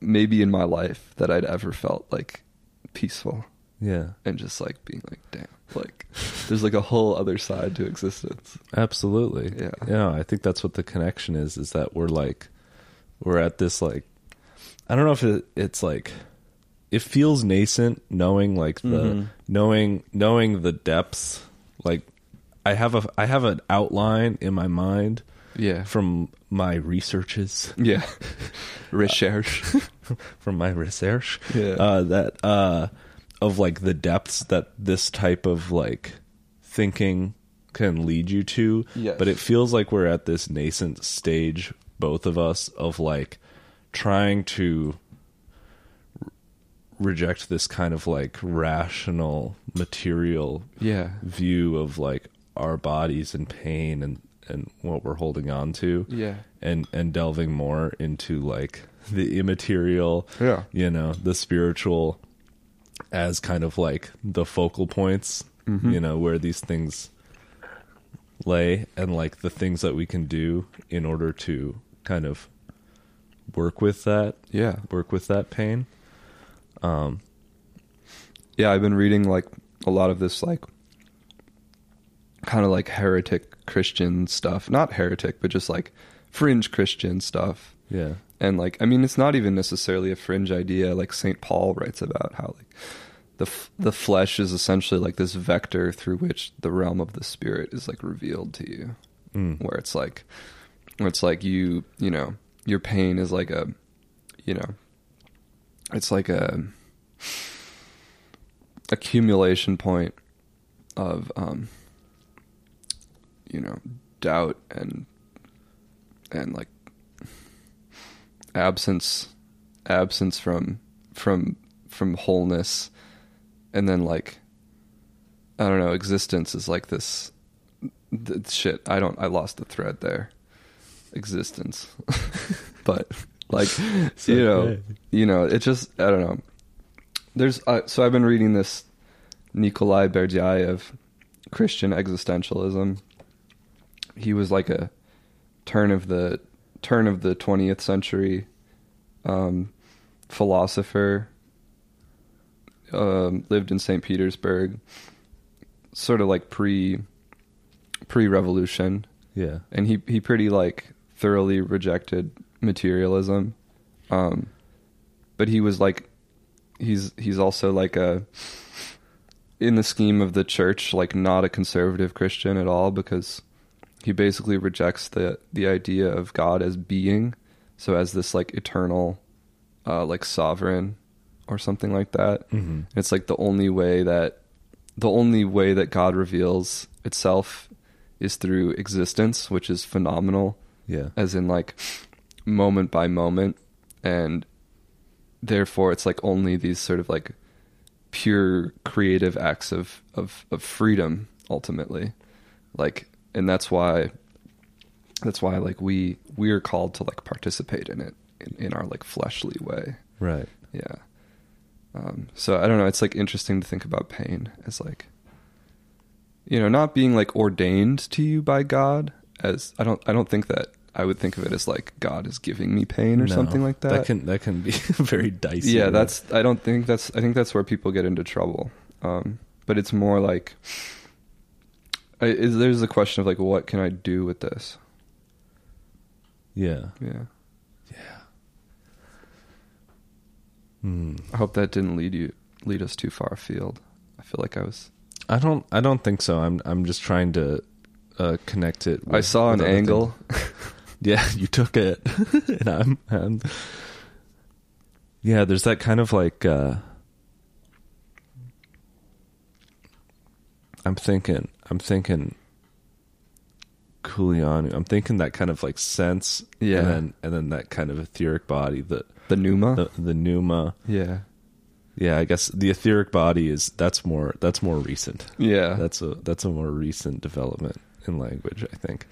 maybe in my life that I'd ever felt like peaceful Yeah. and just like being like damn like there's like a whole other side to existence Absolutely. Yeah. Yeah. I think that's what the connection is, is that we're like, we're at this like, I don't know if it, it's like, it feels nascent knowing like the, Mhm. knowing, knowing the depths. Like I have a, I have an outline in my mind yeah from my researches, yeah research from my research. Yeah. Uh, that, uh, of like the depths that this type of like thinking can lead you to. Yes. But it feels like we're at this nascent stage, both of us, of like trying to reject this kind of like rational material yeah view of like our bodies and pain and and what we're holding on to yeah and and delving more into like the immaterial Yeah. you know the spiritual as kind of like the focal points Mm-hmm. you know where these things lay and like the things that we can do in order to kind of work with that yeah work with that pain Um yeah i've been reading like a lot of this like kind of like heretic christian stuff. Not heretic but just like fringe christian stuff. Yeah. And like i mean it's not even necessarily a fringe idea like st paul writes about how like the f- the flesh is essentially like this vector through which the realm of the spirit is like revealed to you. Mm. where it's like where it's like you you know your pain is like a you know it's like a accumulation point of um you know doubt and and like absence absence from from from wholeness. And then like i don't know existence is like this th- shit i don't i lost the thread there. Existence. But like you know okay. you know it just i don't know. There's uh, so i've been reading this nikolai berdyaev christian existentialism he was like a turn of the turn of the 20th century um, philosopher um, lived in St. Petersburg, sort of like pre pre revolution, Yeah. and he he pretty like thoroughly rejected materialism, um, but he was like he's he's also like a in the scheme of the church like not a conservative Christian at all because he basically rejects the the idea of God as being, so as this like eternal, uh, like sovereign, or something like that. Mm-hmm. It's like the only way that the only way that God reveals itself is through existence, which is phenomenal, Yeah. as in like moment by moment, and therefore it's like only these sort of like pure creative acts of of, of freedom ultimately, like, and that's why that's why like we we are called to like participate in it in, in our like fleshly way. Right. Yeah. Um, so I don't know. It's like interesting to think about pain as like, you know, not being like ordained to you by God. As I don't, I don't think that I would think of it as like God is giving me pain or No, something like that. That can that can be very dicey. yeah, that's. I don't think that's. I think that's where people get into trouble. Um, but it's more like, I, is, there's a question of like, what can I do with this? yeah. Yeah. Hmm. I hope that didn't lead you lead us too far afield. I feel like I was. I don't I don't think so. I'm I'm just trying to uh, connect it. I saw an angle. Yeah, you took it, and I'm, I'm. Yeah, there's that kind of like. uh I'm thinking. I'm thinking. Culianu. I'm thinking that kind of like sense. Yeah. And then and then that kind of etheric body. The the pneuma. the the pneuma. yeah. Yeah, I guess the etheric body is that's more that's more recent. Yeah. That's a that's a more recent development in language, I think.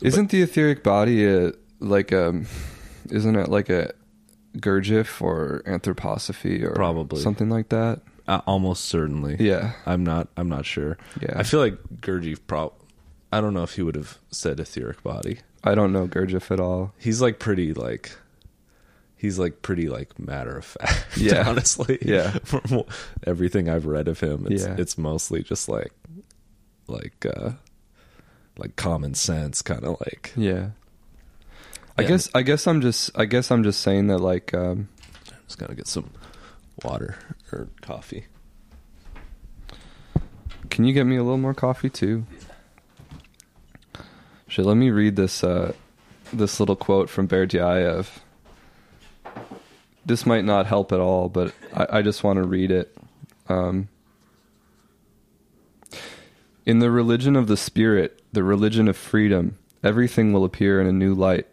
Isn't the etheric body a like um isn't it like a Gurdjieff or anthroposophy or Probably. something like that? Uh, almost certainly. Yeah. I'm not I'm not sure. Yeah. I feel like Gurdjieff prob I don't know if he would have said etheric body. I don't know Gurdjieff at all. He's like pretty like he's like pretty like matter of fact. Yeah. honestly. Yeah. From everything I've read of him, it's Yeah. it's mostly just like like uh like common sense kind of like Yeah. I Yeah. guess I guess I'm just I guess I'm just saying that like um I'm just gotta get some water or coffee. can you get me a little more coffee too? Shit, let me read this uh this little quote from Berdyaev. This might not help at all, but I, I just want to read it. Um, in the religion of the spirit, the religion of freedom, everything will appear in a new light.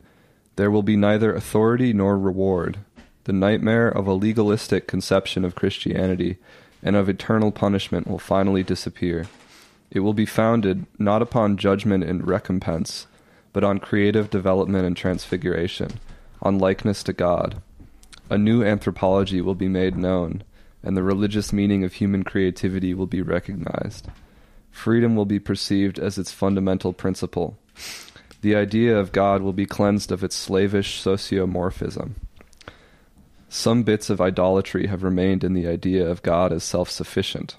There will be neither authority nor reward. The nightmare of a legalistic conception of Christianity and of eternal punishment will finally disappear. It will be founded not upon judgment and recompense, but on creative development and transfiguration, on likeness to God. A new anthropology will be made known, and the religious meaning of human creativity will be recognized. Freedom will be perceived as its fundamental principle. The idea of God will be cleansed of its slavish sociomorphism. Some bits of idolatry have remained in the idea of God as self sufficient.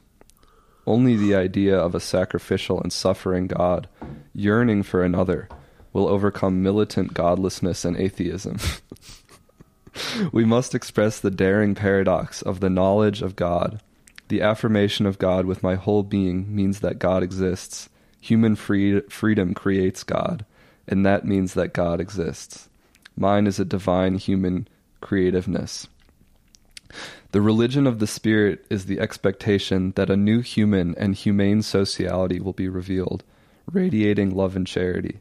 Only the idea of a sacrificial and suffering God, yearning for another, will overcome militant godlessness and atheism. we must express the daring paradox of the knowledge of God. The affirmation of God with my whole being means that God exists. Human free- freedom creates God, and that means that God exists. Mine is a divine human creativeness. The religion of the Spirit is the expectation that a new human and humane sociality will be revealed, radiating love and charity.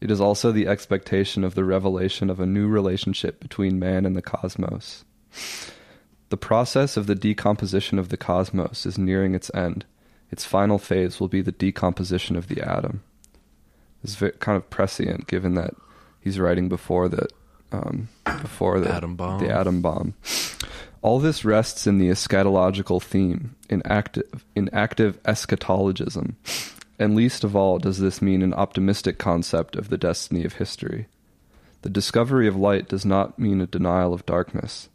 It is also the expectation of the revelation of a new relationship between man and the cosmos. The process of the decomposition of the cosmos is nearing its end. Its final phase will be the decomposition of the atom. It's kind of prescient, given that he's writing before that, um, before the Atom bomb. The atom bomb. All this rests in the eschatological theme, in active, in active eschatologism, and least of all does this mean an optimistic concept of the destiny of history. The discovery of light does not mean a denial of darkness.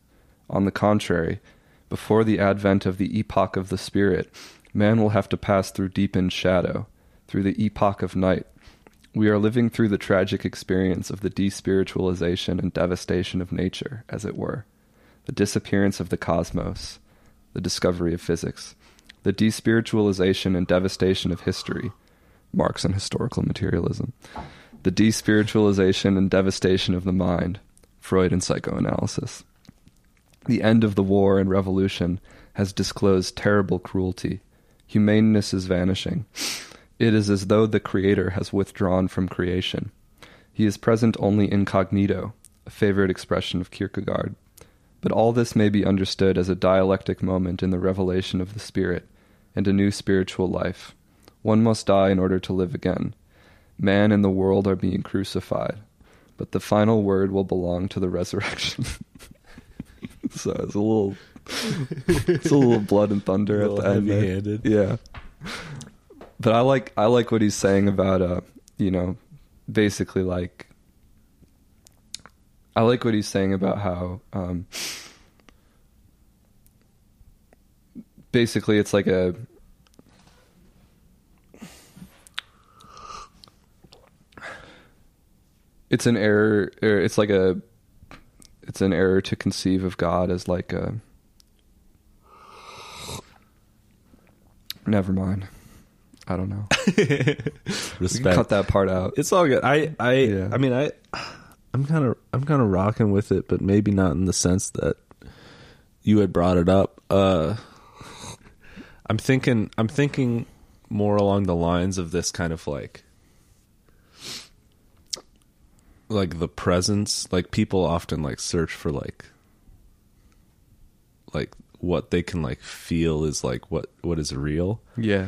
On the contrary, before the advent of the epoch of the Spirit, man will have to pass through deepened shadow, through the epoch of night. We are living through the tragic experience of the despiritualization and devastation of nature, as it were, the disappearance of the cosmos, the discovery of physics, the despiritualization and devastation of history, Marx and historical materialism, the despiritualization and devastation of the mind, Freud and psychoanalysis. The end of the war and revolution has disclosed terrible cruelty. Humaneness is vanishing. It is as though the Creator has withdrawn from creation. He is present only incognito, a favorite expression of Kierkegaard. But all this may be understood as a dialectic moment in the revelation of the Spirit and a new spiritual life. One must die in order to live again. Man and the world are being crucified, but the final word will belong to the resurrection. so it's a little, it's a little blood and thunder at the end. there. Yeah, but I like I like what he's saying about uh you know basically like I like what he's saying about how um basically it's like a it's an error or it's like a it's an error to conceive of God as like a never mind I don't know Respect. cut that part out It's all good. I I Yeah. I mean I I'm kind of I'm kind of rocking with it, but maybe not in the sense that you had brought it up. Uh I'm thinking I'm thinking more along the lines of this kind of like like the presence, like people often like search for like like what they can like feel is like what what is real yeah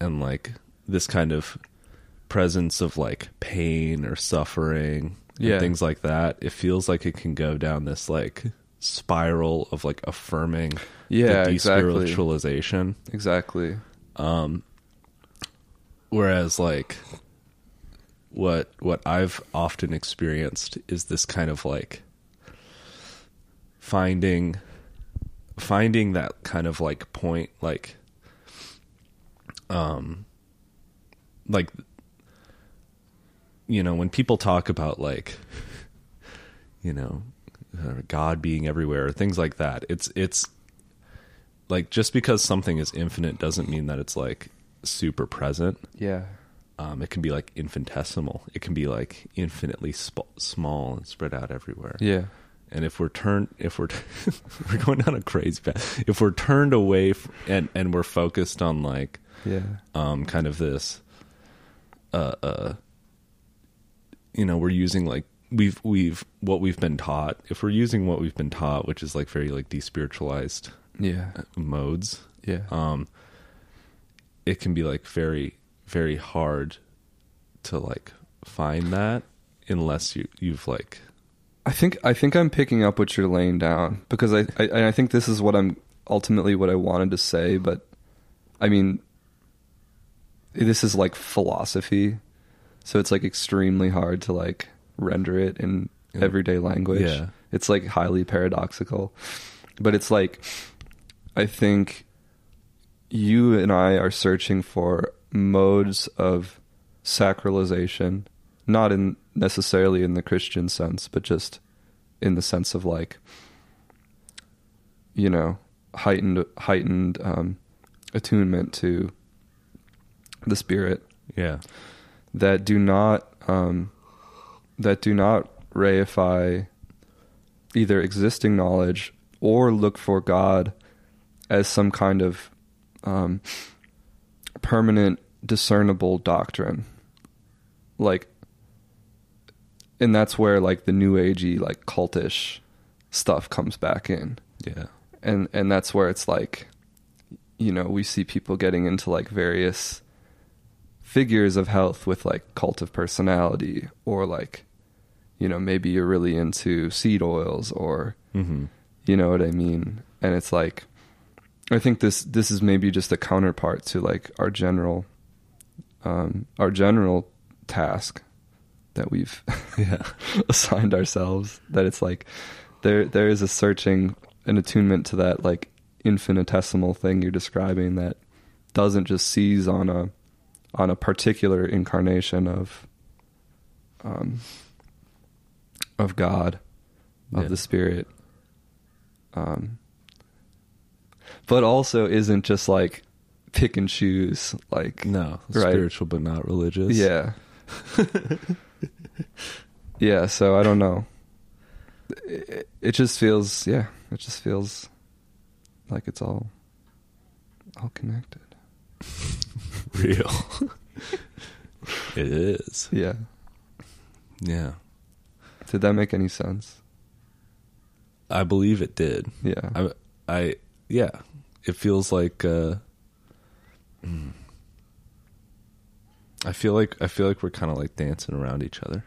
and like this kind of presence of like pain or suffering and Yeah. things like that it feels like it can go down this like spiral of like affirming Yeah, the exactly. despiritualization exactly um, whereas like what what I've often experienced is this kind of like finding finding that kind of like point like um like you know when people talk about like you know uh, god being everywhere things like that it's it's like just because something is infinite doesn't mean that it's like super present yeah um, it can be like infinitesimal. It can be like infinitely sp- small and spread out everywhere. yeah And if we're turned, if we're we're going down a crazy path, if we're turned away f- and and we're focused on like yeah um kind of this, uh uh, you know, we're using like we've we've what we've been taught. If we're using what we've been taught, which is like very like despiritualized yeah modes, yeah um it can be like very very hard to like find that unless you you've like I think I think I'm picking up what you're laying down because I, I I think this is what I'm ultimately what I wanted to say, but I mean this is like philosophy, so it's like extremely hard to like render it in everyday language. Yeah. It's like highly paradoxical, but it's like I think you and I are searching for modes of sacralization, not in necessarily in the Christian sense, but just in the sense of like, you know, heightened heightened um, attunement to the spirit. Yeah. That do not um, that do not reify either existing knowledge or look for God as some kind of um, permanent discernible doctrine. Like and that's where like the new agey like cultish stuff comes back in. Yeah. And and that's where it's like you know we see people getting into like various figures of health with like cult of personality or like you know maybe you're really into seed oils or mm-hmm. you know what i mean and it's like i think this this is maybe just a counterpart to like our general um our general task that we've yeah assigned ourselves that it's like there there is a searching an attunement to that like infinitesimal thing you're describing that doesn't just seize on a on a particular incarnation of um of God of Yeah. the spirit um but also isn't just like pick and choose like No, Right. spiritual but not religious. yeah yeah so i don't know it, it just feels yeah it just feels like it's all all connected real. it is. yeah Yeah, did that make any sense I believe it did. yeah I, I, yeah, it feels like. uh mm. I feel like I feel like we're kind of like dancing around each other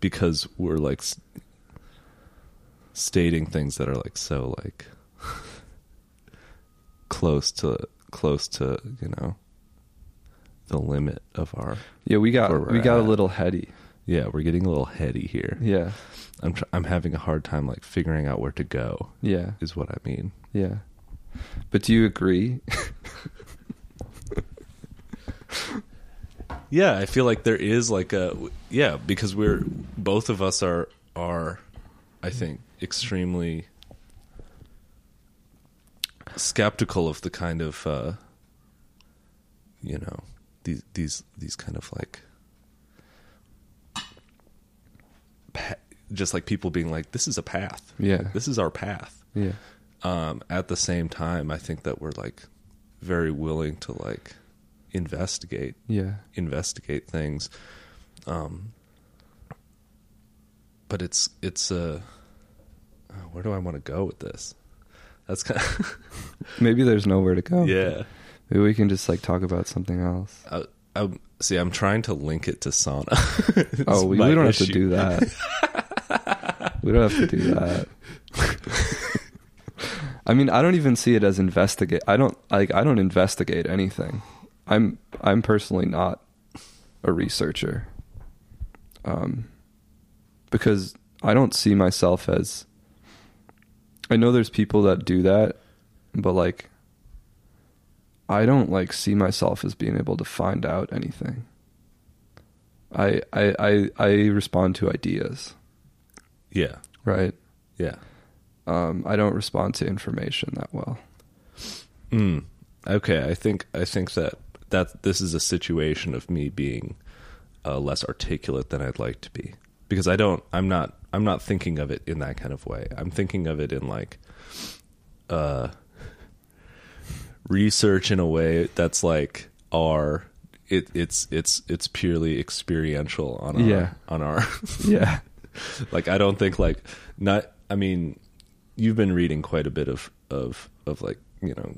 because we're like s- stating things that are like so like close to close to you know the limit of our yeah we got we're we got a little heady. Yeah we're getting a little heady here. Yeah. I'm tr- i'm having a hard time like figuring out where to go yeah. is what i mean. Yeah. But do you agree? Yeah, I feel like there is like a yeah because we're both of us are are I think extremely skeptical of the kind of uh you know these these these kind of like just like people being like this is a path Yeah. this is our path yeah um, at the same time, I think that we're like very willing to like investigate yeah investigate things. Um, but it's it's a uh, where do I want to go with this? That's kind of maybe there's nowhere to go yeah. maybe we can just like talk about something else I, I, see, I'm trying to link it to sauna. Oh we, we don't have to do that we don't have to do that I mean, I don't even see it as investigate. I don't like. I don't investigate anything. I'm. I'm personally not a researcher. Um, because I don't see myself as. I know there's people that do that, but like. I don't like see myself as being able to find out anything. I I I, I respond to ideas, Yeah, right? yeah. Um, I don't respond to information that well. Mm. Okay, I think I think that that this is a situation of me being uh, less articulate than I'd like to be because I don't. I'm not. I'm not thinking of it in that kind of way. I'm thinking of it in like uh, research in a way that's like our. It, it's it's it's purely experiential on our Yeah. on our Yeah. like I don't think like not I mean you've been reading quite a bit of of of like you know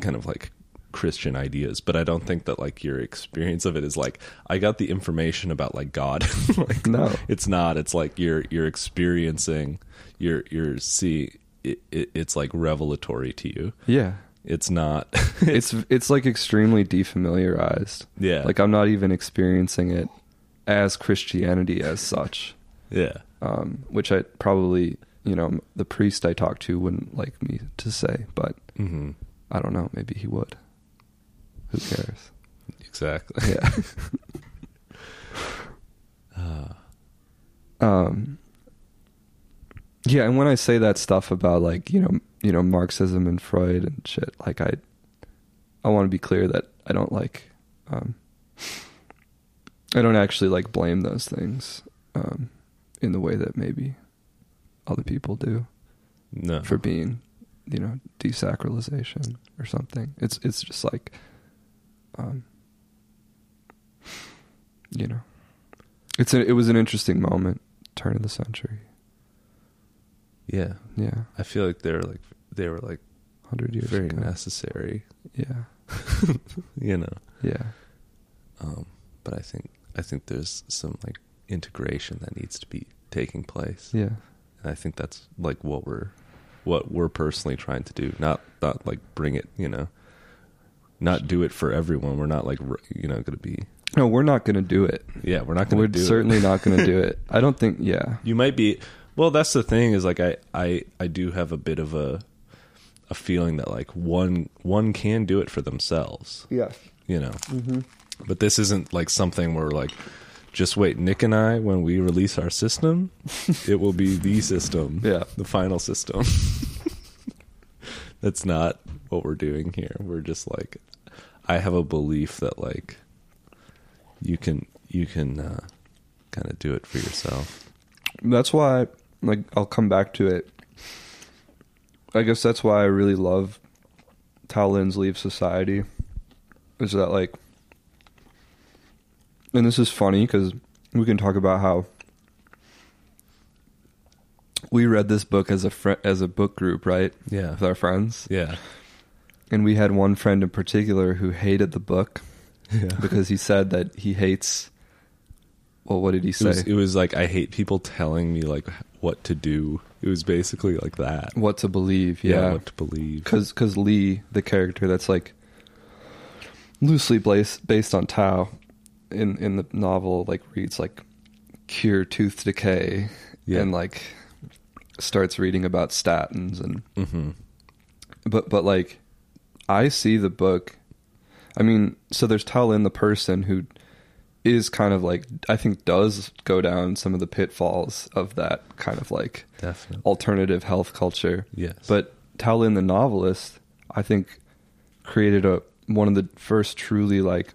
kind of like Christian ideas but I don't think that like your experience of it is like I got the information about like God like No. it's not it's like you're you're experiencing you're you're see it, it, it's like revelatory to you Yeah. it's not It's it's like extremely defamiliarized. yeah Like I'm not even experiencing it as Christianity as such. yeah Um, which I probably, you know, the priest I talked to wouldn't like me to say, but mm-hmm. I don't know, maybe he would. Who cares? exactly Yeah. um yeah and when i say that stuff about like you know you know marxism and freud and shit like i i want to be clear that i don't like um i don't actually like blame those things um in the way that maybe other people do no for being you know desacralization or something it's it's just like um you know it's a, it was an interesting moment turn of the century. Yeah. Yeah. I feel like they're like they were like 100 years very ago. necessary. Yeah. You know. Yeah. Um but i think i think there's some like integration that needs to be taking place. Yeah. And i think that's like what we're what we're personally trying to do. Not not like bring it you know not do it for everyone we're not like you know gonna be no we're not gonna do it yeah we're not gonna we're do it. certainly not gonna do it i don't think yeah you might be well that's the thing is like i i i do have a bit of a a feeling that like one one can do it for themselves Yes. you know Mm-hmm. but this isn't like something where like just wait nick and i when we release our system it will be the system Yeah. the final system that's not what we're doing here we're just like i have a belief that like you can you can uh, kind of do it for yourself That's why, like, I'll come back to it. I guess that's why I really love Tao Lin's Leave Society. Is that, like, and this is funny because we can talk about how we read this book as a fr- as a book group, right? yeah With our friends, yeah and we had one friend in particular who hated the book yeah because he said that he hates. Well, what did he it say? was, it was like i hate people telling me like what to do it was basically like that what to believe? Yeah, what to believe because because Li, the character that's like loosely based based on Tao in in the novel, like reads like cure tooth decay Yeah. and like starts reading about statins and hmm but but like I see the book. I mean, so there's Tao Lin, the person who is kind of like I think does go down some of the pitfalls of that kind of like definitely alternative health culture. yes But Tao Lin, the novelist, I think created a one of the first truly like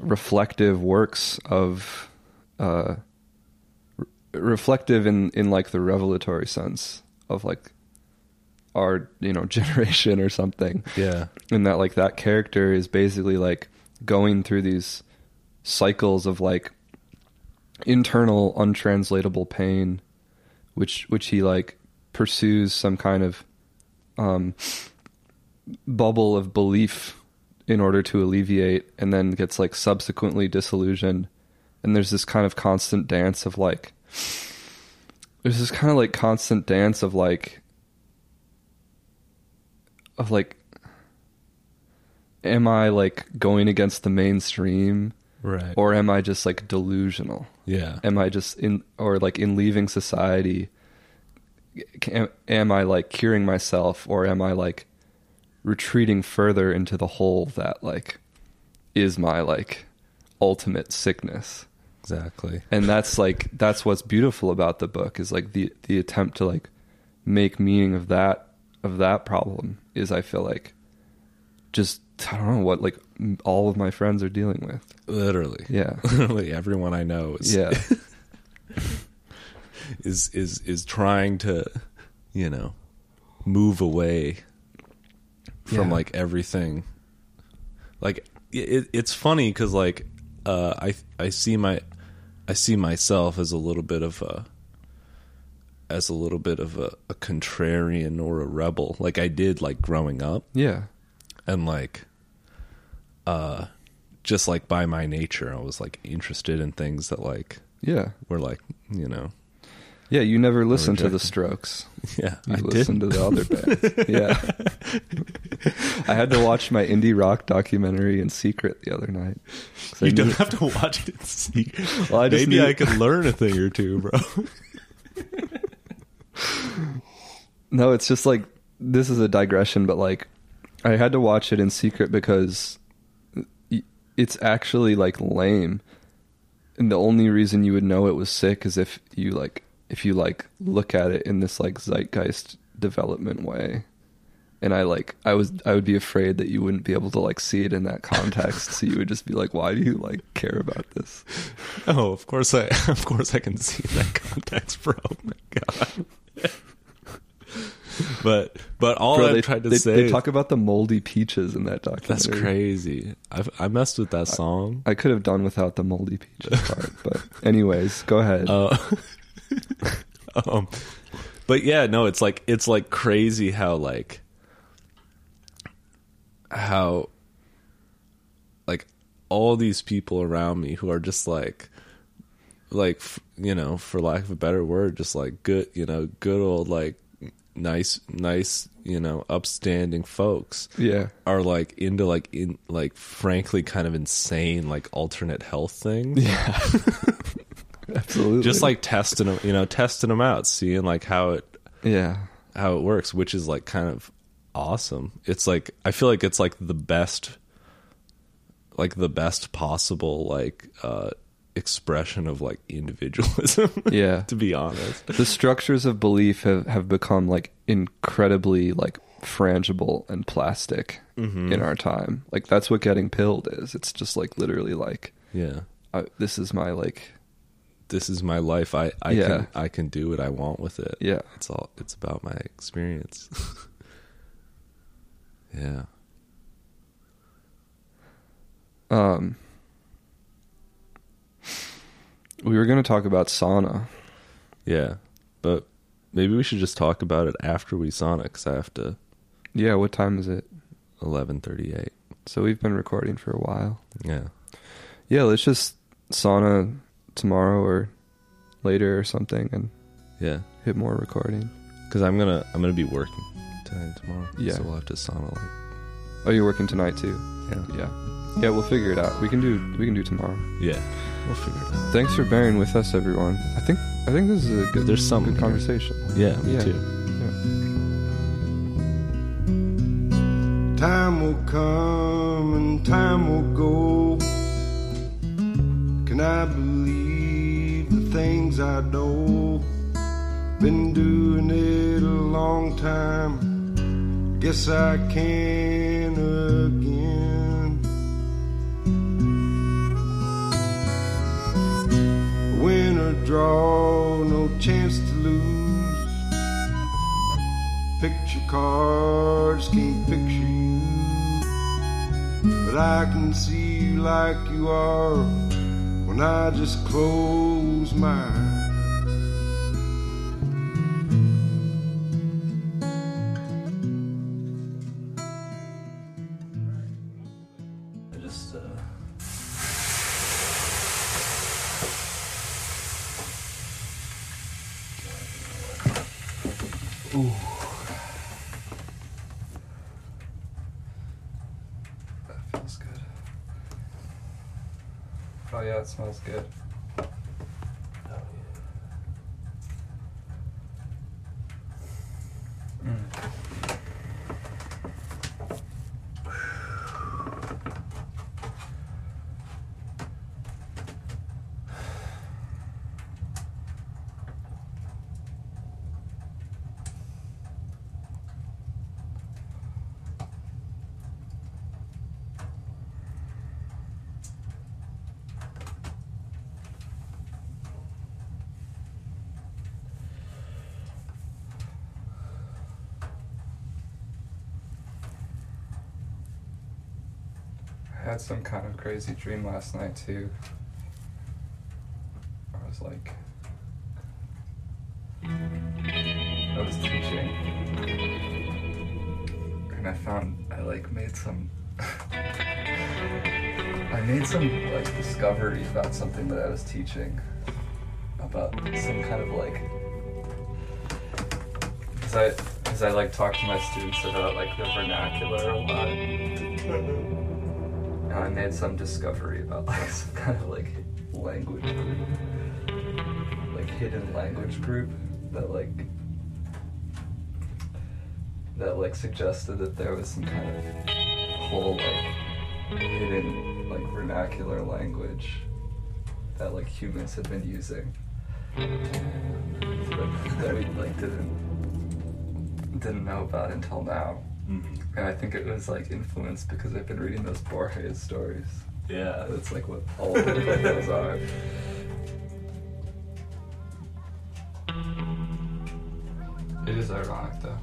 reflective works of uh, reflective in in like the revelatory sense of like our you know generation or something. Yeah. And that like that character is basically like going through these cycles of like internal untranslatable pain which which he like pursues some kind of um bubble of belief in order to alleviate and then gets like subsequently disillusioned. And there's this kind of constant dance of like there's this kind of like constant dance of like of like am i like going against the mainstream? Right. Or am i just like delusional? Yeah. Am i just in or like in leaving society am, am i like curing myself? Or am i like retreating further into the hole that like is my like ultimate sickness exactly. And that's like that's what's beautiful about the book is like the the attempt to like make meaning of that of that problem is i feel like just i don't know what like all of my friends are dealing with. Literally. Yeah. Literally everyone i know is yeah. is is is trying to you know move away from Yeah. like everything. Like it, it's funny because like uh i i see my i see myself as a little bit of a as a little bit of a, a contrarian or a rebel. Like i did like growing up. Yeah. And like uh just like by my nature i was like interested in things that like yeah. were like you know yeah you never listened to the strokes yeah you i listened did to the other band yeah i had to watch my indie rock documentary in secret the other night You don't knew- have to watch it in secret. Well, I Maybe knew- I could learn a thing or two, bro. No, it's just like this is a digression, but like I had to watch it in secret because it's actually like lame. And the only reason you would know it was sick is if you like if you like look at it in this like zeitgeist development way. And I like I was I would be afraid that you wouldn't be able to like see it in that context, so you would just be like, "Why do you like care about this?" oh, of course I, of course I can see that context, bro. Oh my god. but but all Bro, I've they, tried to they, say they talk about the moldy peaches in that documentary. that's crazy. I've I messed with that song. I could have done without the moldy peaches part, but anyways, go ahead. Uh, um, but yeah, no, it's like it's like crazy how like how like all these people around me who are just like like you know for lack of a better word just like good you know good old like nice nice you know upstanding folks yeah, are like into like in like frankly kind of insane like alternate health things. Yeah, absolutely. just like testing them you know testing them out seeing like how it yeah, how it works which is like kind of awesome. It's like I feel like it's like the best like the best possible like uh expression of like individualism. Yeah. to be honest. the structures of belief have, have become like incredibly like frangible and plastic Mm-hmm. in our time. Like that's what getting pilled is. It's just like literally like Yeah. I, this is my like This is my life. I I Yeah. can I can do what I want with it. yeah. It's all it's about my experience. yeah. Um we were going to talk about sauna. Yeah. But maybe we should just talk about it after we sauna cuz I have to Yeah, what time is it? 11:38. So we've been recording for a while. Yeah. Yeah, let's just sauna tomorrow or later or something and Yeah. hit more recording. Cuz I'm going to I'm going to be working tonight and tomorrow. Yeah. So we'll have to sauna like Oh, you're working tonight too. yeah. Yeah. Yeah, we'll figure it out. We can do we can do tomorrow. Yeah. We'll figure it out. Thanks for bearing with us everyone. I think I think this is a good There's some good here. conversation. Yeah, me Yeah. too. Time will come and time will go. Can I believe the things I know? Been doing it a long time. Guess I can again. Win or draw, no chance to lose. Picture cards can't picture you, but I can see you like you are when I just close my eyes. Oh yeah, it smells good. I had some kind of crazy dream last night too. I was like, I was teaching, and I found I like made some. I made some like discovery about something that I was teaching about some kind of like because I because I like talk to my students about like the vernacular a lot. I made some discovery about like some kind of like language group, like hidden language group that like that like suggested that there was some kind of whole like hidden like vernacular language that like humans had been using that we like didn't didn't know about until now. Mm-hmm. And I think it was like influenced because I've been reading those Borges stories. Yeah. That's like what all of those are. It is ironic though.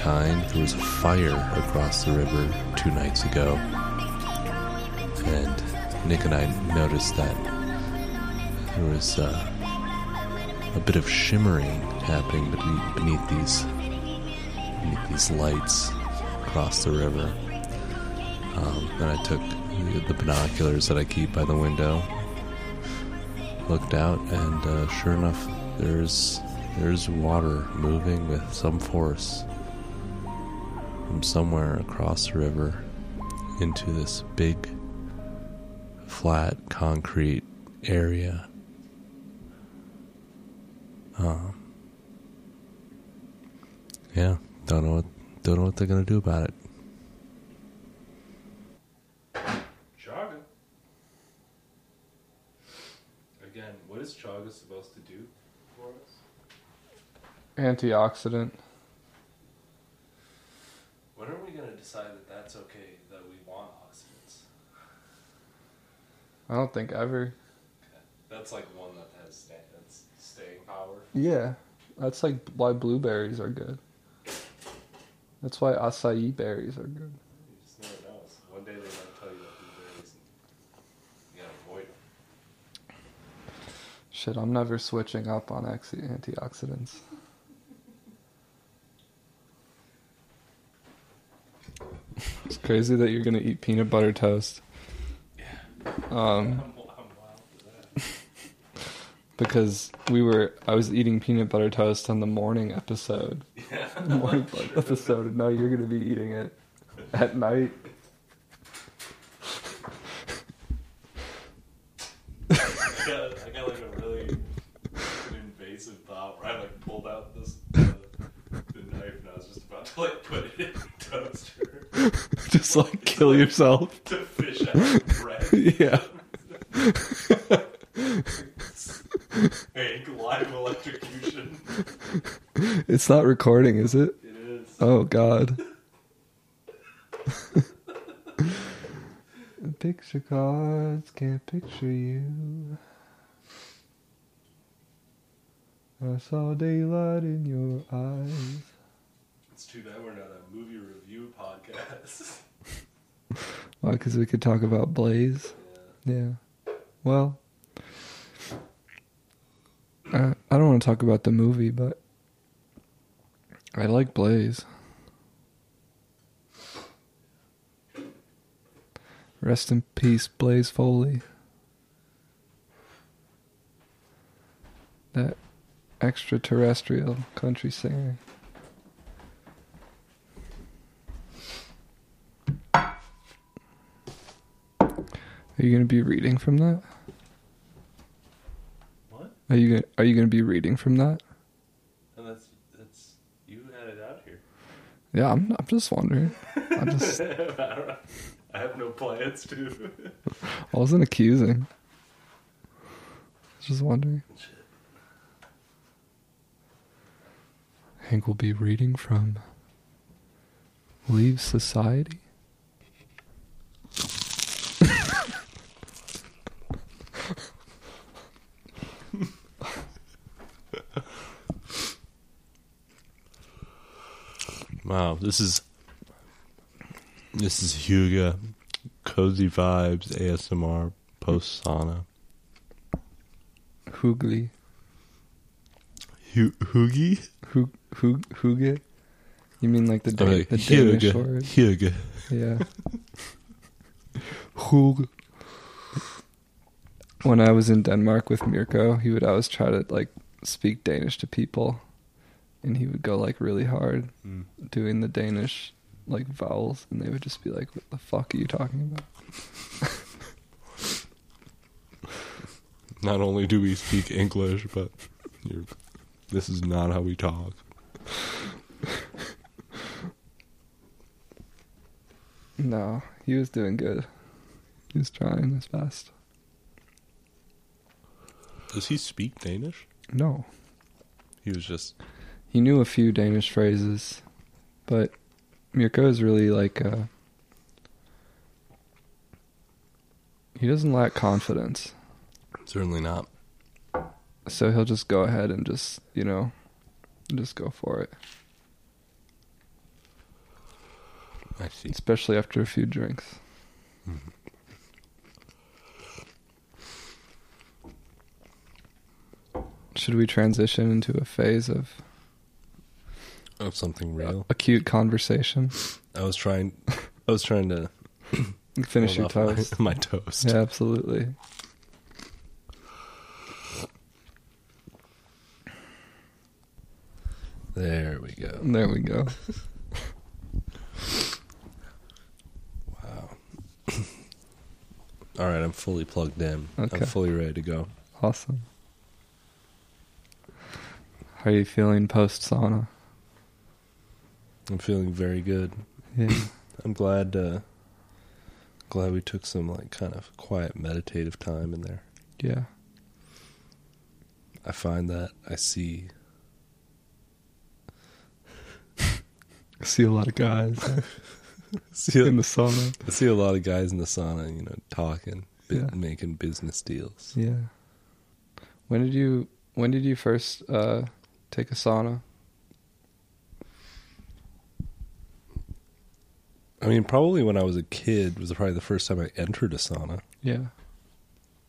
Of some kind. There was a fire across the river two nights ago. And Nick and I noticed that there was uh, a bit of shimmering happening beneath, beneath these beneath these lights across the river. Um, and I took the binoculars that I keep by the window, looked out, and uh, sure enough, there's there's water moving with some force from somewhere across the river into this big, flat concrete area. Um, yeah, don't know what don't know what they're gonna do about it. Chaga. Again, what is chaga supposed to do for us? Antioxidant. When decide that that's okay? That we want oxidants? I don't think ever. That's like one that has sta- that's staying power. Yeah, that's like why blueberries are good. That's why acai berries are good. You just never know. One day they might tell you about blueberries, and you gotta avoid them. Shit, I'm never switching up on axi- antioxidants. Crazy that you're gonna eat peanut butter toast. Um, I'm, I'm wild for that. because we were, I was eating peanut butter toast on the morning episode. Yeah. Morning episode, and now you're gonna be eating it at night. I got, I got like a really invasive thought where I like pulled out this uh, the knife and I was just about to like put it in the toaster Just like kill yourself. to fish out bread. yeah. Hank, live electrocution. It's not recording, is it? It is. Oh God. picture cards can't picture you. I saw daylight in your eyes. It's too bad we're not a movie review podcast. Why? Because we could talk about Blaze. Yeah. Yeah. Well, I, I don't want to talk about the movie, but I like Blaze. Rest in peace, Blaze Foley. That extraterrestrial country singer. Are you going to be reading from that? What? Are you gonna, are you going to be reading from that? And that's that's you had it out here. Yeah, I'm I'm just wondering. I just I. I have no plans to. I wasn't accusing. I was just wondering. Hank will be reading from Leave Society. Wow, this is this is hygge, cozy vibes ASMR post sauna. Hoogly. Hoogie, Hoog, hoog, hooge? You mean like the, da- the Danish hygge, word? Huga. Yeah. Hoog. When I was in Denmark with Mirko, he would always try to like speak Danish to people, and he would go like really hard Mm. doing the Danish like vowels, and they would just be like, "What the fuck are you talking about?" Not only do we speak English, but you're, this is not how we talk. No, he was doing good. He was trying his best. Does he speak Danish? No, He was just he knew a few Danish phrases, but Mirko is really like uh, he doesn't lack confidence. Certainly not. So he'll just go ahead and just, you know, just go for it. I see. Especially after a few drinks. Should we transition into a phase of Of something real. A, cute conversation? I was trying. I was trying to Finish your toast. My, my toast. Yeah, absolutely. There we go. There we go. Wow. All right, I'm fully plugged in. Okay. I'm fully ready to go. Awesome. How are you feeling post sauna? I'm feeling very good. Yeah. I'm glad. Uh, glad we took some like kind of quiet meditative time in there. yeah. I find that I see. I see a lot of guys see in the sauna. I see a lot of guys in the sauna, you know, talking, bi- Yeah. making business deals. Yeah. When did you when did you first uh take a sauna? I mean, probably when I was a kid was probably the first time I entered a sauna. Yeah.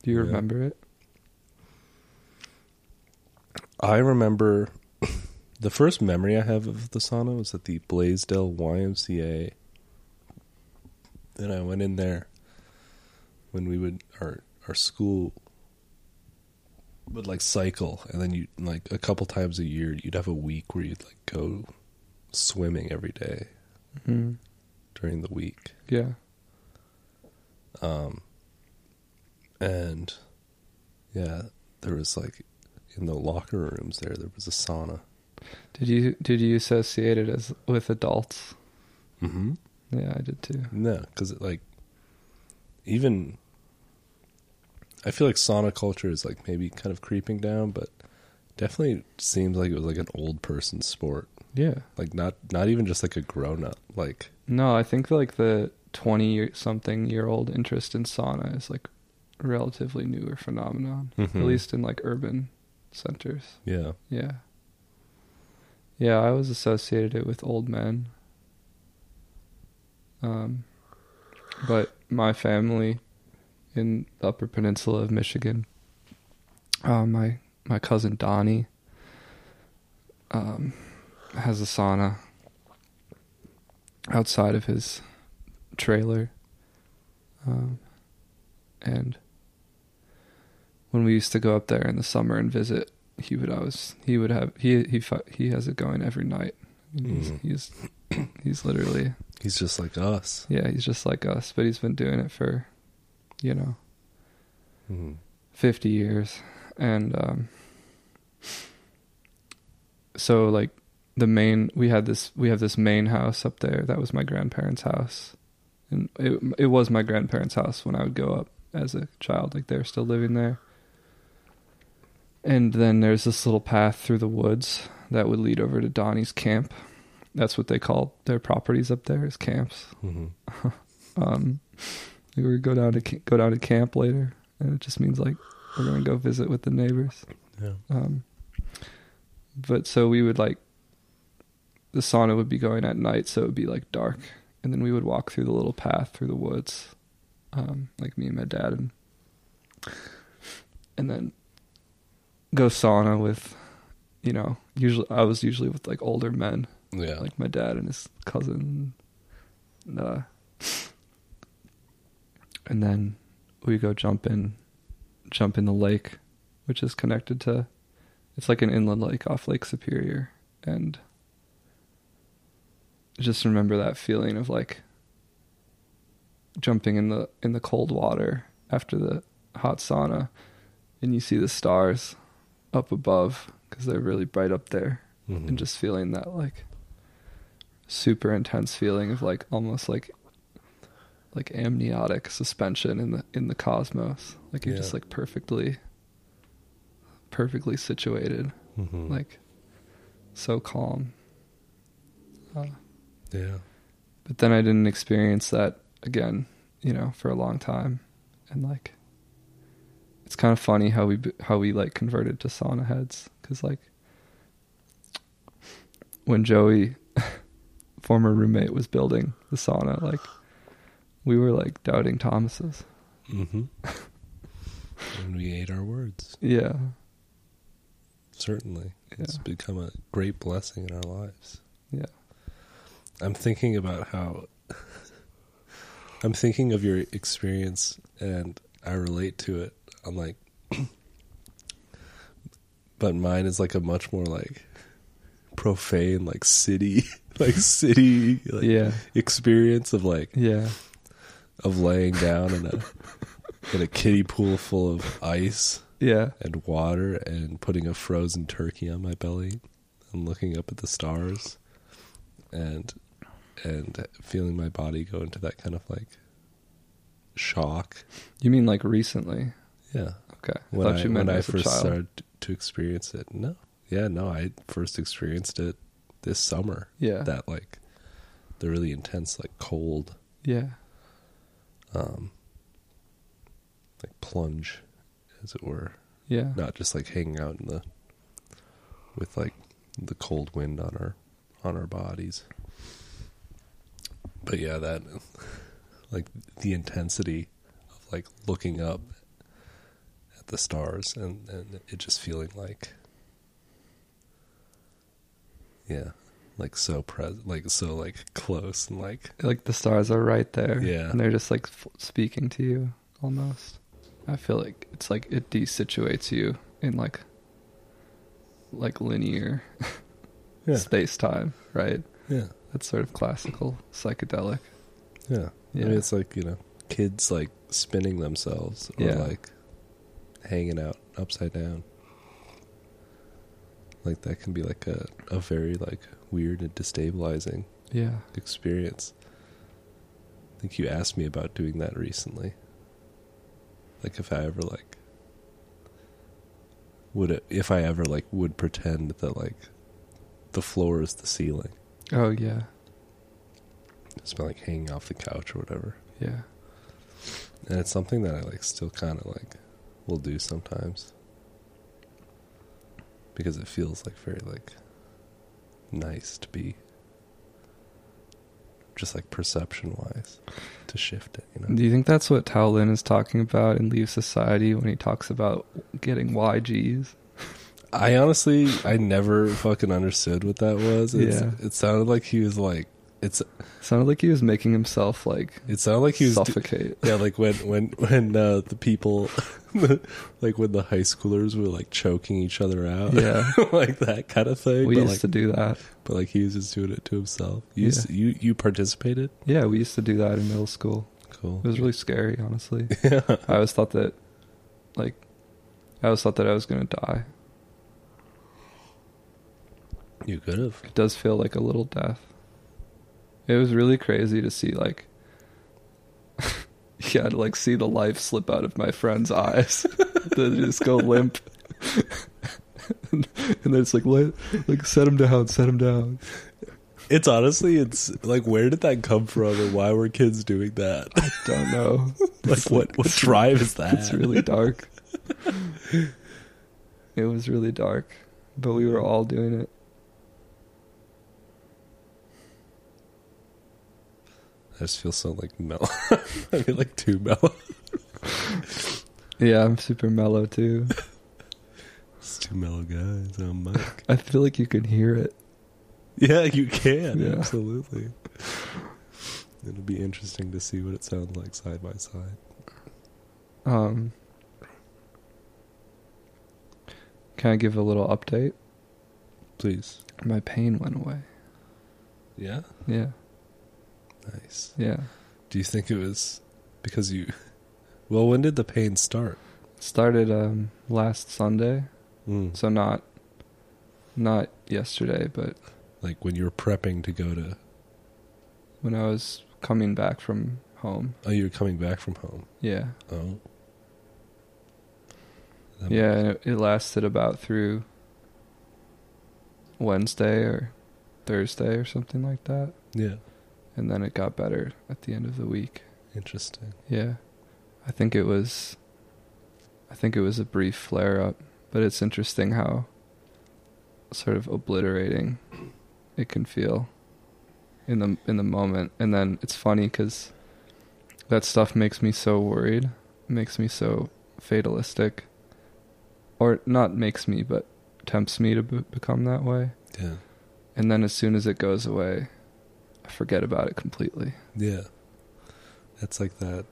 Do you Yeah. remember it? I remember the first memory I have of the sauna was at the Blaisdell YMCA. And I went in there when we would our our school would like cycle and then you like a couple times a year you'd have a week where you'd like go swimming every day Mm. During the week. Yeah. Um, and yeah, there was like in the locker rooms there, there was a sauna. Did you did you associate it as with adults? Mm-hmm. Yeah, I did too. No, because it like even I feel like sauna culture is like maybe kind of creeping down, but definitely seems like it was like an old person sport. Yeah. Like not not even just like a grown up. Like No, I think like the twenty something year old interest in sauna is like a relatively newer phenomenon. At Mhm. least in like urban centers. yeah, Yeah. Yeah, I was associated it with old men. Um, but my family in the Upper Peninsula of Michigan, uh, my my cousin Donnie um, has a sauna outside of his trailer, um, and when we used to go up there in the summer and visit, he would always he would have he he he has it going every night. Mean, Mhm. He's he's he's literally he's just like us. yeah he's just like us, but he's been doing it for you know Mhm. fifty years, and um, so like the main we had this we have this main house up there that was my grandparents' house, and it it was my grandparents' house when I would go up as a child. Like they were still living there. And then there's this little path through the woods that would lead over to Donnie's camp. That's what they call their properties up there is camps. Mhm. Um, we would go down to go down to camp later, and it just means like we're gonna go visit with the neighbors. Yeah. Um, but so we would like the sauna would be going at night, so it would be like dark, and then we would walk through the little path through the woods, um, like me and my dad, and and then go sauna with, you know, usually I was usually with like older men, Yeah. like my dad and his cousin, and, uh, and then we go jump in, jump in the lake, which is connected to, it's like an inland lake off Lake Superior, and just remember that feeling of like jumping in the in the cold water after the hot sauna, and you see the stars up above because they're really bright up there Mhm. and just feeling that like super intense feeling of like almost like like amniotic suspension in the in the cosmos like you're just like perfectly perfectly situated Mhm. like so calm uh, yeah. but then I didn't experience that again, you know, for a long time. And like it's kind of funny how we how we like converted to sauna heads because like when Joey, former roommate, was building the sauna, like we were like doubting Thomas's. Mm-hmm. and we ate our words. Yeah, Certainly, it's become a great blessing in our lives. yeah, I'm thinking about how I'm thinking of your experience and I relate to it. I'm like but mine is like a much more like profane like city like city like Yeah. experience of like yeah, of laying down in a in a kiddie pool full of ice yeah, and water and putting a frozen turkey on my belly and looking up at the stars and and feeling my body go into that kind of like shock. You mean like recently? Yeah. Okay, I When thought I, you meant when I first started to experience it. No. Yeah, no, I first experienced it this summer. Yeah. That like the really intense like cold Yeah, um like plunge as it were. yeah, not just like hanging out in the with like the cold wind on our on our bodies but yeah that like the intensity of like looking up at the stars and and it just feeling like yeah like so present like so like close and like like the stars are right there. Yeah. and they're just like f- speaking to you almost. I feel like it's like it desituates you in like like linear yeah space time, right? yeah That's sort of classical psychedelic. Yeah. Yeah. I mean, it's like, you know, kids like spinning themselves or Yeah. like hanging out upside down. Like that can be like a, a very like weird and destabilizing Yeah, experience. I think you asked me about doing that recently. Like if I ever like would it if I ever like would pretend that like the floor is the ceiling. Oh yeah, Just by like hanging off the couch or whatever. yeah, And it's something that I like still kind of like will do sometimes. Because it feels like very like nice to be just like perception wise to shift it, you know. Do you think that's what Tao Lin is talking about in Leave Society when he talks about getting YGs? I honestly I never fucking understood what that was. It's, Yeah. It sounded like he was like it's Sounded like he was making himself like it sounded like he was suffocate. Yeah, like when when when uh, the people, like when the high schoolers were like choking each other out, Yeah. like that kind of thing. we but used like, to do that. but like he was just doing it to himself. You used Yeah. you you participated. Yeah, we used to do that in middle school. Cool. It was really scary, honestly. yeah. I always thought that, like, I always thought that I was gonna die. You could have. It does feel like a little death. It was really crazy to see, like, yeah, to like see the life slip out of my friend's eyes. to just go limp. and then it's like, let, like, set him down, set him down. It's honestly, it's like, where did that come from, and why were kids doing that? I don't know. like, It's what what drive is that? It's really dark. it was really dark, but we were all doing it. Just feel so like mellow. I feel like too mellow. Yeah, I'm super mellow too. It's too mellow, guys. I'm Mike. I feel like you can hear it. Yeah, you can. Yeah. Absolutely. It'll be interesting to see what it sounds like side by side. Um, can I give a little update? Please. My pain went away. Yeah? Yeah, Nice. yeah. Do you think it was because you. Well, when did the pain start? Started um last Sunday, Mm. so not not yesterday, but Like when you were prepping to go to. when I was coming back from home. Oh, you were coming back from home. Yeah, Oh. That- yeah. It lasted about through Wednesday or Thursday or something like that, Yeah. And then it got better at the end of the week. Interesting. Yeah. I think it was I think it was a brief flare up, but it's interesting how sort of obliterating it can feel in the in the moment. And then it's funny cuz that stuff makes me so worried, makes me so fatalistic. Or not makes me, but tempts me to b- become that way. Yeah. And then as soon as it goes away, I forget about it completely. Yeah. That's like that.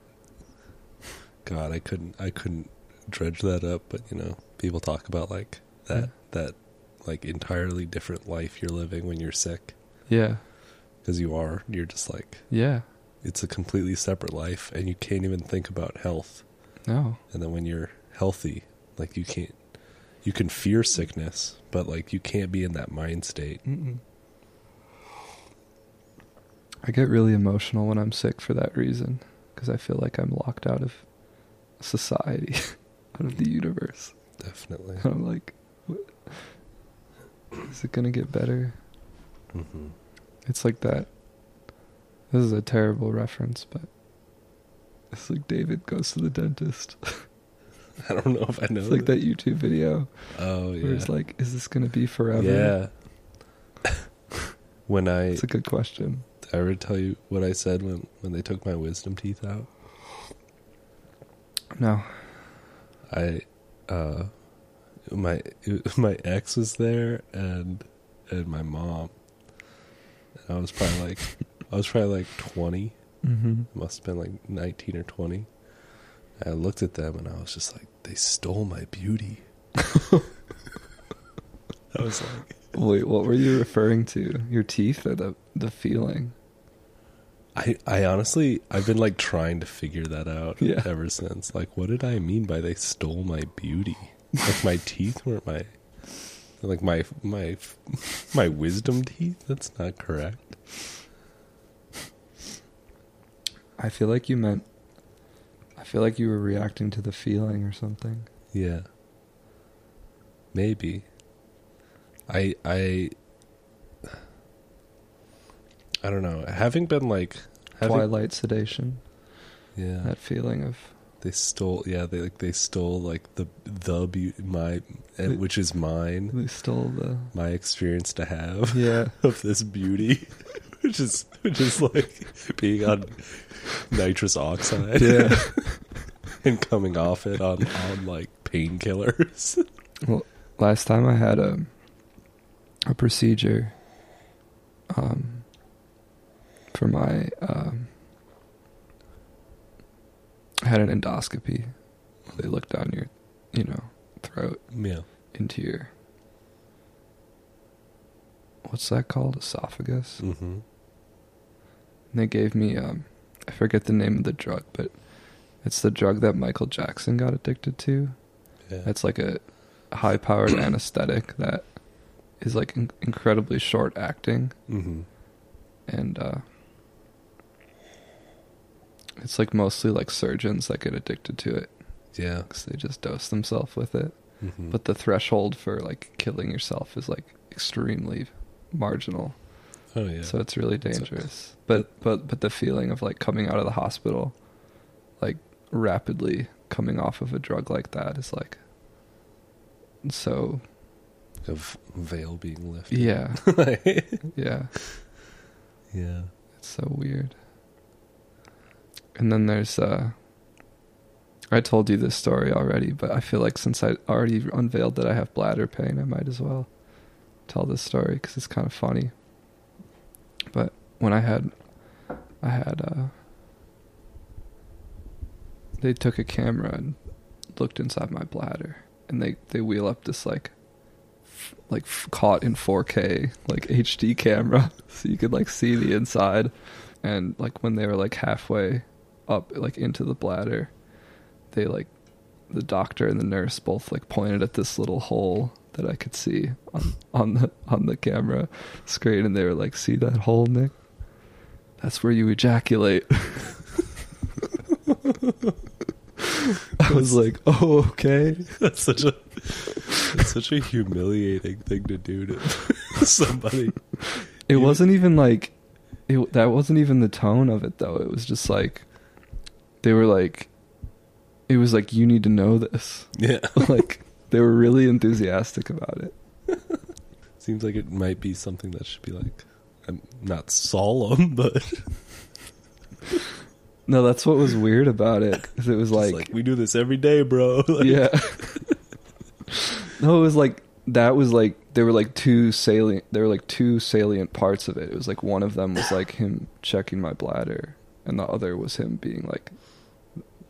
God, I couldn't I couldn't dredge that up, but you know, people talk about like that Yeah. that like entirely different life you're living when you're sick Yeah. because you are you're just like Yeah. it's a completely separate life and you can't even think about health. No. And then when you're healthy, like you can't you can fear sickness, but like you can't be in that mind state. Mm-mm. I get really emotional when I'm sick for that reason because I feel like I'm locked out of society, out of the universe. Definitely. And I'm like, what? is it gonna get better? hmm It's like that. This is a terrible reference, but it's like David goes to the dentist. I don't know if I know. it's like that YouTube video Oh yeah. where it's like, is this gonna be forever? Yeah. when I It's a good question. I ever tell you what I said when when they took my wisdom teeth out? No. I uh my my ex was there and and my mom. And I was probably like I was probably like 20. Mm-hmm. Must have been like 19 or 20. I looked at them and I was just like they stole my beauty. I was like Wait, what were you referring to? Your teeth or the the feeling? I, I honestly I've been like trying to figure that out Yeah. ever since. Like what did I mean by they stole my beauty? Like my teeth weren't my like my my my wisdom teeth? That's not correct. I feel like you meant. I feel like you were reacting to the feeling or something. Yeah. Maybe. I I I don't know. Having been like having, Twilight sedation. Yeah. That feeling of They stole, yeah. They like they stole like the the beauty, my, eh, They- which is mine, they stole the. my experience to have Yeah. of this beauty, which is which is like being on nitrous oxide, Yeah. and coming off it on on like painkillers. Well, last time I had a a procedure um for my um I had an endoscopy. They look down your, you know, throat yeah, into your what's that called? Esophagus. mm-hmm. And they gave me um I forget the name of the drug, but it's the drug that Michael Jackson got addicted to. yeah. It's like a high powered anesthetic that is like in- incredibly short acting mm-hmm. and uh it's like mostly like surgeons that get addicted to it yeah. because they just dose themselves with it. Mm-hmm. But the threshold for like killing yourself is like extremely marginal. oh yeah, So it's really It's a- dangerous. but but but the feeling of like coming out of the hospital like rapidly coming off of a drug like that is like so a v- veil being lifted. yeah. Yeah. yeah. It's so weird. And then there's uh I told you this story already, but I feel like since I already unveiled that I have bladder pain, I might as well tell this story cuz it's kind of funny. But when I had I had uh they took a camera and looked inside my bladder and they they wheel up this like f- like f- caught in 4K like HD camera so you could like see the inside and like when they were like halfway up like into the bladder they like the doctor and the nurse both like pointed at this little hole that I could see on on the on the camera screen and they were like see that hole Nick that's where you ejaculate I was like oh okay That's such a that's such a humiliating thing to do to somebody. It wasn't even like it that wasn't even the tone of it though. It was just like they were like it was like you need to know this. Yeah. like they were really enthusiastic about it. Seems like it might be something that should be like, I'm not solemn, but No, that's what was weird about it. 'cause it was like, like, we do this every day, bro. Like, yeah. no, it was like that was like there were like two salient there were like two salient parts of it. It was like one of them was like him checking my bladder and the other was him being like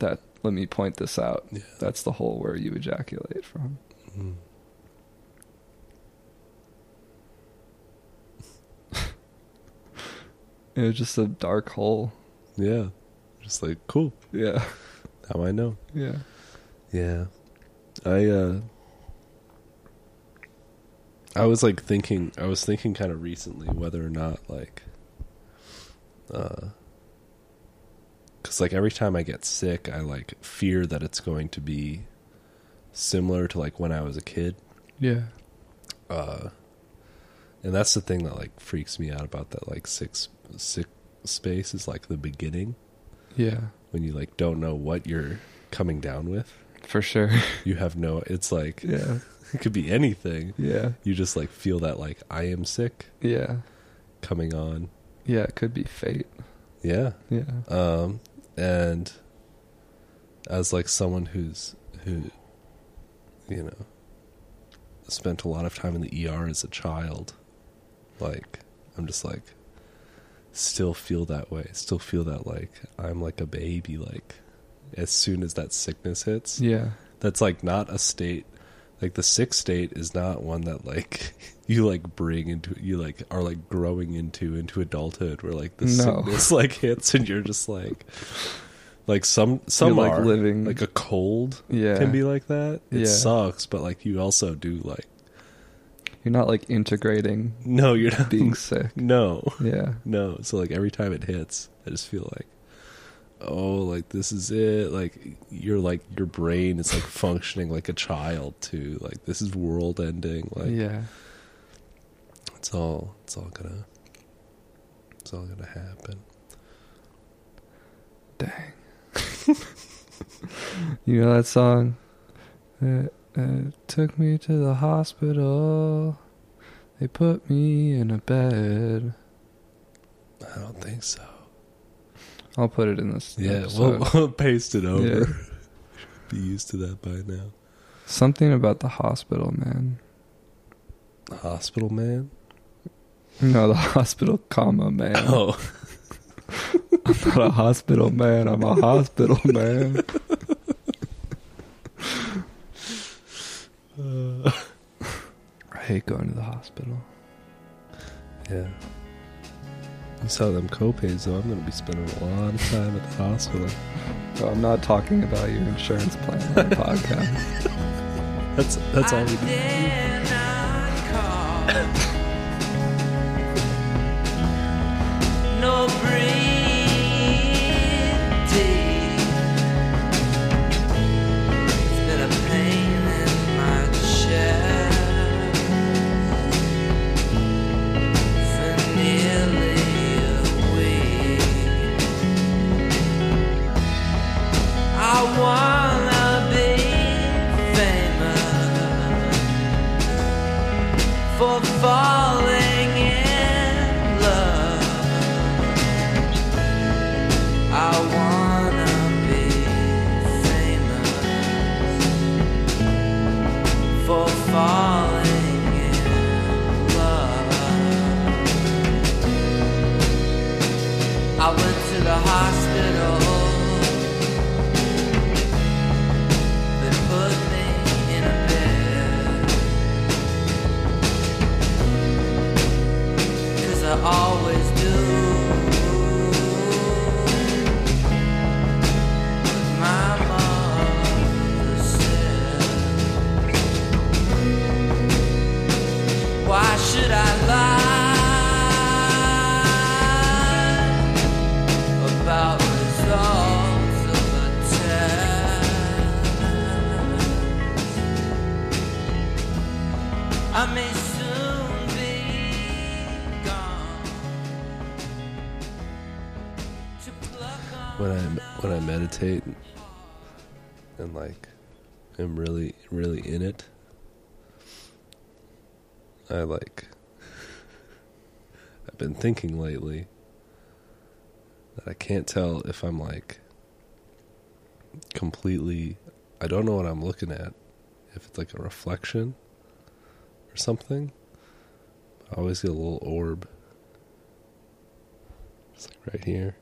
that let me point this out. Yeah. That's the hole where you ejaculate from. Mm. It was just a dark hole. Yeah. Just like, cool. Yeah. Now I know. Yeah. Yeah. I uh I was like thinking I was thinking kind of recently whether or not like uh cuz like every time I get sick I like fear that it's going to be similar to like when I was a kid. Yeah. Uh and that's the thing that like freaks me out about that like six sick space is like the beginning Yeah. when you like don't know what you're coming down with. For sure. You have no it's like yeah. it could be anything. Yeah. You just like feel that like I am sick Yeah. coming on. Yeah, it could be fate. Yeah. Yeah. Um and as like someone who's who you know spent a lot of time in the ER as a child, like I'm just like still feel that way. Still feel that like I'm like a baby like as soon as that sickness hits. Yeah. that's like not a state like the sick state is not one that like you like bring into you like are like growing into into adulthood where like the No. sickness like hits and you're just like like some some You're, like, are living- like a cold Yeah. can be like that it Yeah. sucks but like you also do like You're not like integrating no you're not being sick. no Yeah. no so like every time it hits i just feel like oh like this is it like you're like your brain is like functioning like a child too like this is world ending like yeah. it's all it's all gonna it's all gonna happen Dang. you know that song? It, it took me to the hospital. They put me in a bed. i don't think so I'll put it in this. yeah we'll, we'll paste it over Yeah. be used to that by now Something about the hospital, man. hospital man No, the hospital, comma, man. oh I'm not a hospital man. I'm a hospital man. Uh. I hate going to the hospital. yeah you saw them copays though i'm gonna be spending a lot of time at the hospital. So I'm not talking about your insurance plan on the podcast. that's that's all we do am really really in it, I like I've been thinking lately that I can't tell if I'm like completely I don't know what I'm looking at. If it's like a reflection or something. I always get a little orb. It's like right here.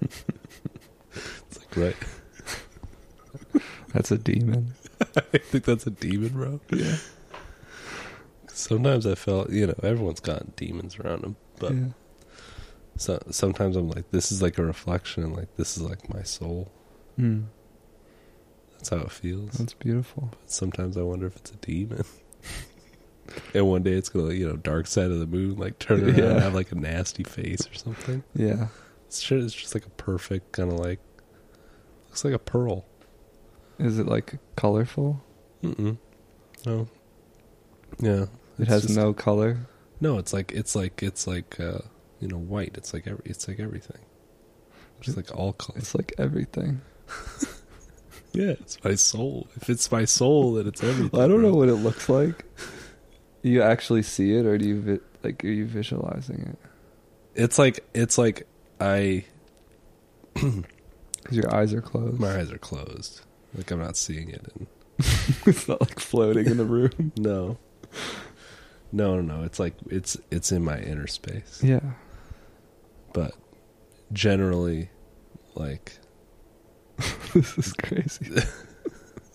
it's like right That's a demon. I think that's a demon, bro. Yeah. Sometimes I felt, you know, everyone's got demons around them, but yeah. so, sometimes I'm like, this is like a reflection, and like this is like my soul. Mm, That's how it feels. that's beautiful. But sometimes I wonder if it's a demon. and one day it's gonna, you know, dark side of the moon, like turn around Yeah. and have like a nasty face or something. Yeah. It's just, it's just like a perfect kind of like, looks like a pearl. Is it like colorful? Mm-mm. No. Yeah. It has just- no color. No, it's like it's like it's like uh, you know white. It's like every it's like everything. Just like all colors. It's like everything. Yeah, it's my soul. If it's my soul, then it's everything. I don't know what it looks like. You actually see it, or do you vi- like? Are you visualizing it? It's like it's like I 'Cause your eyes are closed. my eyes are closed. Like I'm not seeing it. And it's not like floating in the room. no, no, no, no. It's like it's it's in my inner space. yeah. But generally, like this is crazy.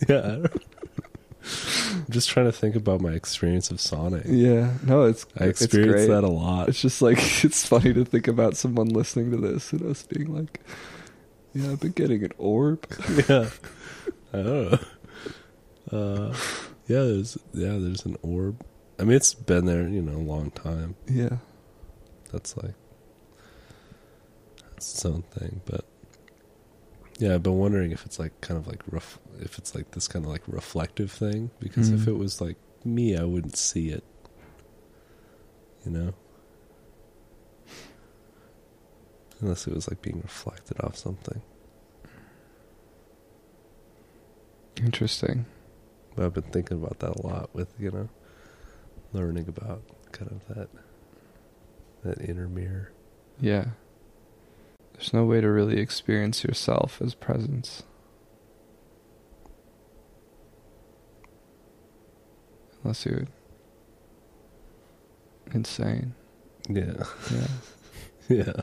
yeah, I don't, I'm just trying to think about my experience of Sonic. Yeah. No, it's I it's experienced great. that a lot. It's just like it's funny to think about someone listening to this and us being like, "Yeah, I've been getting an orb." yeah. I don't know. Uh, yeah, there's yeah, there's an orb. I mean, it's been there, you know, a long time. Yeah. That's like that's its own thing, but yeah, I've been wondering if it's like kind of like ref- if it's like this kind of like reflective thing because if Mm. it was like me, I wouldn't see it. You know, unless it was like being reflected off something. Interesting. I've been thinking about that a lot with, you know, learning about kind of that that inner mirror. Yeah. There's no way to really experience yourself as presence. Unless you're insane. Yeah. Yeah. Yeah.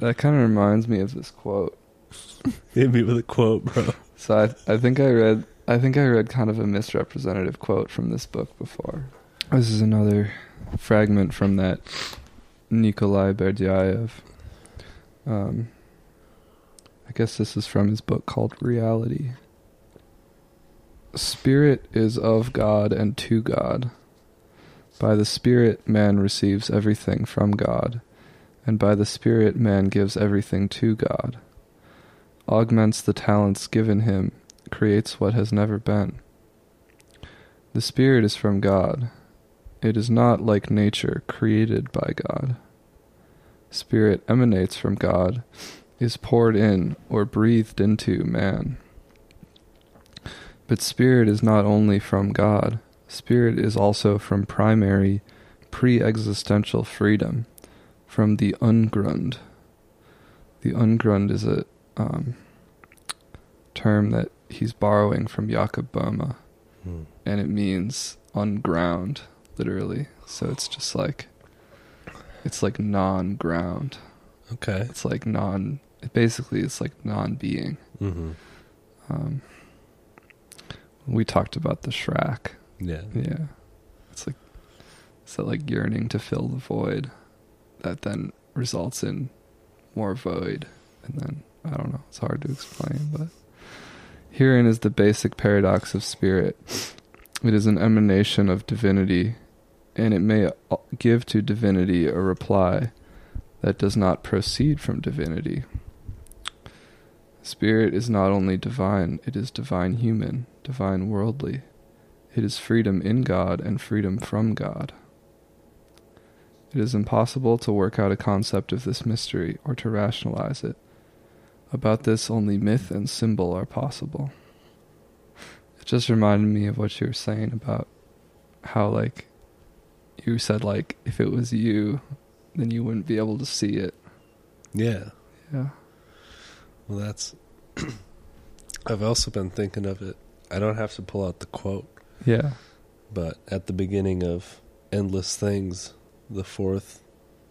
that kind of reminds me of this quote. Hit me with a quote, bro. So I, I think I read I think I read kind of a misrepresentative quote from this book before. This is another fragment from that Nikolai Berdyaev. Um, I guess this is from his book called Reality. Spirit is of God and to God. By the Spirit, man receives everything from God, and by the Spirit, man gives everything to God augments the talents given him, creates what has never been. The Spirit is from God. It is not like nature created by God. Spirit emanates from God, is poured in or breathed into man. But Spirit is not only from God, Spirit is also from primary, pre existential freedom, from the Ungrund. The Ungrund is a um, term that he's borrowing from Jakob Böhme, Hmm. and it means on ground, literally. So it's just like it's like non-ground. Okay. It's like non. Basically, it's like non-being. Mm-hmm. Um, we talked about the Shrek. Yeah. Yeah, it's like it's that like yearning to fill the void, that then results in more void, and then I don't know. It's hard to explain, but herein is the basic paradox of spirit. It is an emanation of divinity, and it may give to divinity a reply that does not proceed from divinity. Spirit is not only divine, it is divine human, divine worldly. It is freedom in God and freedom from God. It is impossible to work out a concept of this mystery or to rationalize it. About this, only myth and symbol are possible. It just reminded me of what you were saying about how, like, you said, like, if it was you, then you wouldn't be able to see it. Yeah. Yeah. Well, that's. I've also been thinking of it. I don't have to pull out the quote, Yeah. but at the beginning of Endless Things, the fourth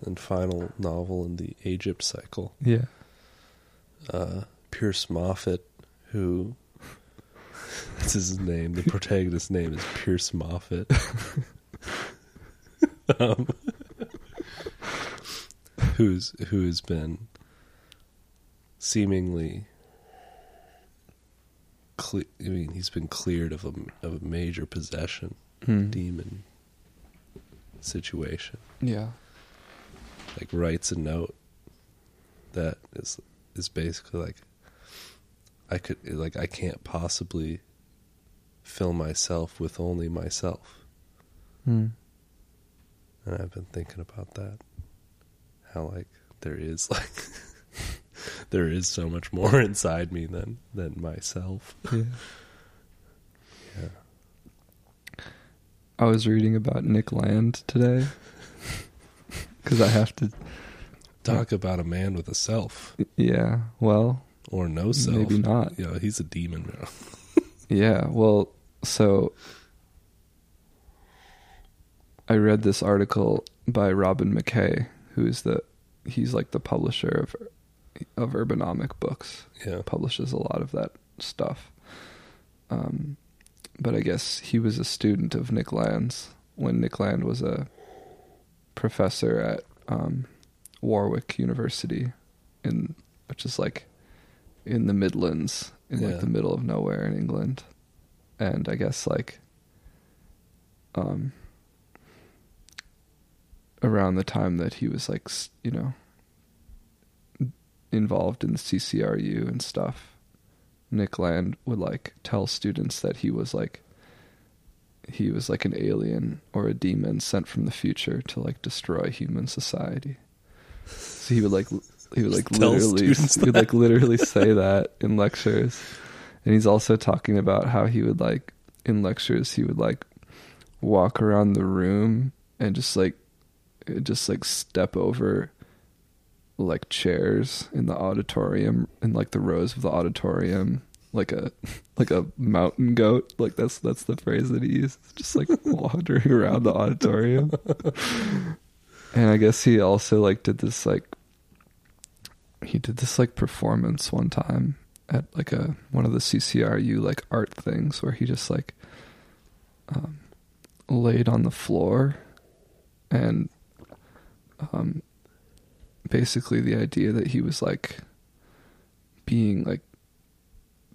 and final novel in the Ægypt cycle, Yeah. Uh, Pierce Moffett, who that's his name. The protagonist's name is Pierce Moffett. um, who's who has been seemingly cle- I mean, he's been cleared of a of a major possession Hmm. demon situation Yeah. like writes a note that is is basically like I could like I can't possibly fill myself with only myself. Hmm. And I've been thinking about that. How like there is like there is so much more inside me than than myself. Yeah. Yeah. I was reading about Nick Land today because I have to. Talk about a man with a self Yeah. Well, or no self. maybe not. Yeah, he's a demon now. Yeah, well, so I read this article by Robin Mackay, who's the he's like the publisher of of Urbanomic books. Yeah. Publishes a lot of that stuff. Um, but I guess he was a student of Nick Land's when Nick Land was a professor at um, Warwick University, in which is like in the Midlands, in Yeah. like the middle of nowhere in England, and I guess like um around the time that he was like you know involved in the CCRU and stuff, Nick Land would like tell students that he was like he was like an alien or a demon sent from the future to like destroy human society. So he would like he would like literally he would like literally say that in lectures. And he's also talking about how he would like in lectures he would like walk around the room and just like just like step over like chairs in the auditorium in like the rows of the auditorium like a like a mountain goat. Like that's that's the phrase that he uses. Just like wandering around the auditorium and i guess he also like did this like he did this like performance one time at like a one of the ccru like art things where he just like um laid on the floor and um basically the idea that he was like being like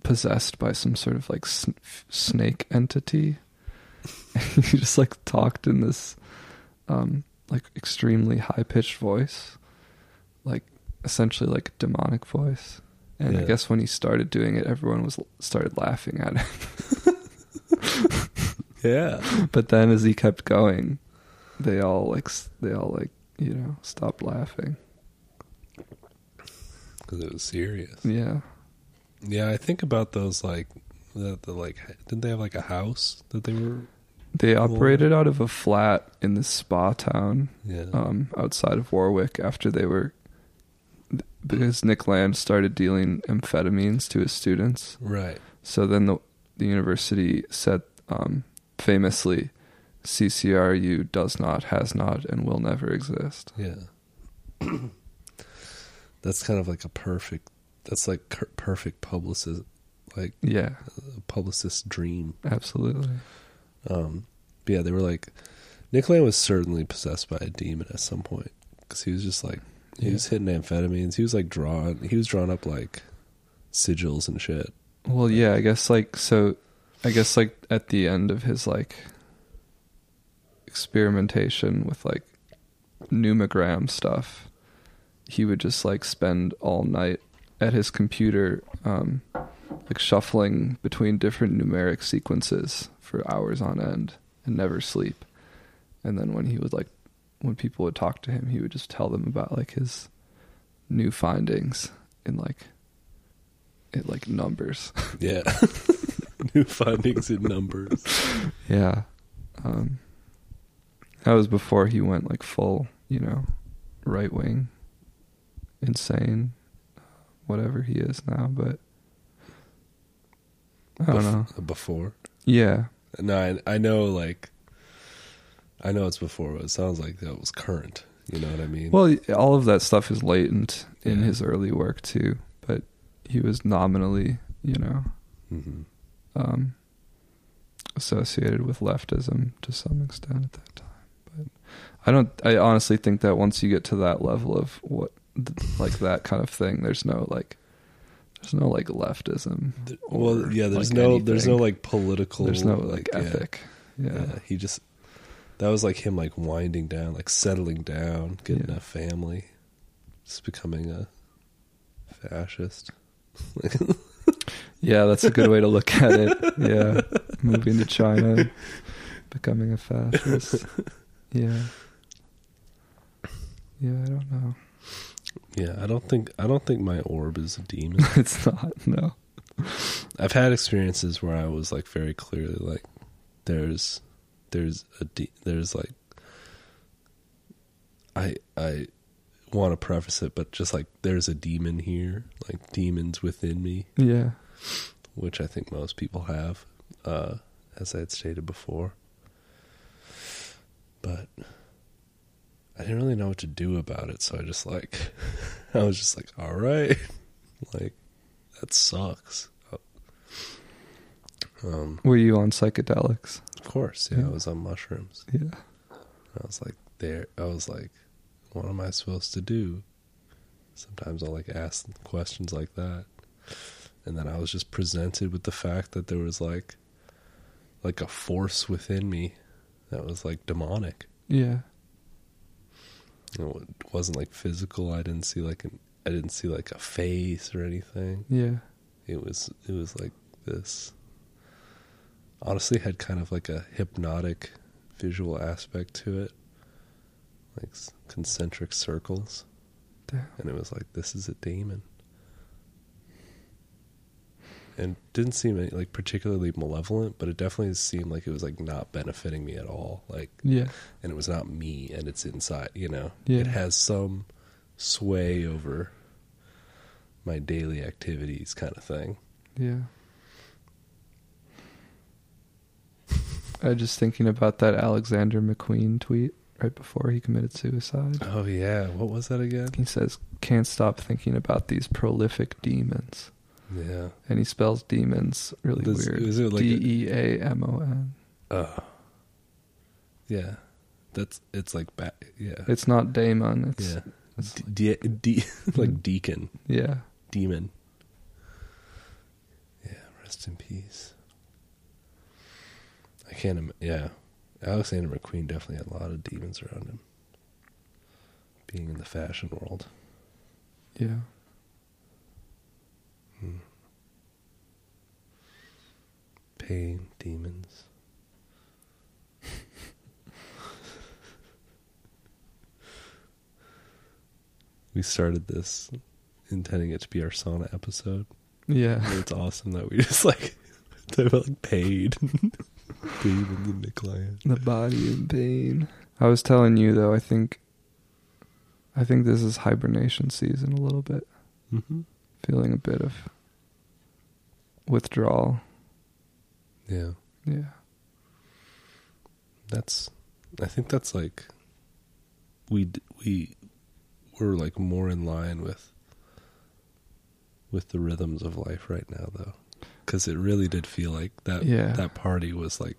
possessed by some sort of like sn- snake entity. He just like talked in this um like extremely high pitched voice like essentially like a demonic voice. And i guess when he started doing it everyone was started laughing at him. Yeah. but then as he kept going they all like they all like you know stopped laughing. Because it was serious. yeah. Yeah, I think about those like the, the like didn't they have like a house that they were they operated out of a flat in the spa town yeah um, outside of Warwick after they were because Nick Land started dealing amphetamines to his students. right So then the the university said um, famously, CCRU does not, has not, and will never exist. yeah that's kind of like a perfect that's like perfect publicist like Yeah, a publicist dream absolutely. Um but yeah they were like Nick Land was certainly possessed by a demon at some point because he was just like he Yeah. was hitting amphetamines he was like drawn he was drawn up like sigils and shit Well, yeah, I guess like so. I guess like at the end of his like experimentation with like numogram stuff, he would just like spend all night at his computer, um, like shuffling between different numeric sequences for hours on end and never sleep. And then when he would like, when people would talk to him, he would just tell them about like his new findings in like it like numbers. Yeah. New findings in numbers. yeah. Um, that was before he went like full, you know, right wing, insane, whatever he is now. But I don't know. Before. Yeah, No, I, I know, like, I know it's before, but it sounds like that was current. You know what I mean? Well, all of that stuff is latent in Yeah. his early work too, but he was nominally, you know, hmm um, associated with leftism to some extent at that time. But I don't. I honestly think that once you get to that level of what, like that kind of thing, there's no like, there's no like leftism. Well, yeah. There's like, no, there's no like political. There's no like, yeah. ethic. Yeah. Yeah. he just that was like him like winding down, like settling down, getting Yeah. a family, just becoming a fascist. Yeah, that's a good way to look at it. Yeah, moving to China, becoming a fascist. Yeah, yeah. I don't know. Yeah, I don't think I don't think my orb is a demon. It's not. No. I've had experiences where I was like very clearly like there's there's a de- there's like I I want to preface it but just like there's a demon here like demons within me Yeah. which I think most people have uh as I had stated before but I didn't really know what to do about it so I just like I was just like all right like that sucks um Were you on psychedelics? of course, yeah, Yeah. I was on mushrooms. Yeah. I was like, there. I was like, what am I supposed to do? Sometimes I'll like ask questions like that, and then I was just presented with the fact that there was like, like a force within me that was like demonic. Yeah. It wasn't like physical. I didn't see like an. I didn't see like a face or anything. Yeah. It was. It was like this. Honestly, had kind of like a hypnotic visual aspect to it, like concentric circles, Damn. and it was like this is a demon, and didn't seem any, like particularly malevolent, but it definitely seemed like it was like not benefiting me at all, like, Yeah. and it was not me, and it's inside, you know, Yeah. it has some sway over my daily activities, kind of thing. Yeah. I was just thinking about that Alexander McQueen tweet right before he committed suicide. Oh yeah, what was that again? He says, "Can't stop thinking about these prolific demons," Yeah. and he spells demons really Does- weird. is it like D E A M O N. Uh, yeah, that's it's like ba- yeah, It's not daemon. It's yeah, it's D- de- de- like deacon, yeah. demon. Yeah, rest in peace. I can't. Im- yeah, Alexander McQueen definitely had a lot of demons around him. Being in the fashion world, Yeah. Pain, demons. we started this intending it to be our sauna episode. Yeah. And it's awesome that we just like they were like paid. in the Nicolaian. The body in pain. I was telling you though, I think I think this is hibernation season a little bit. Mm-hmm. Feeling a bit of withdrawal. Yeah, Yeah. that's. I think that's like. We we were like more in line with. With the rhythms of life right now, though, because it really did feel like that. Yeah. that party was like.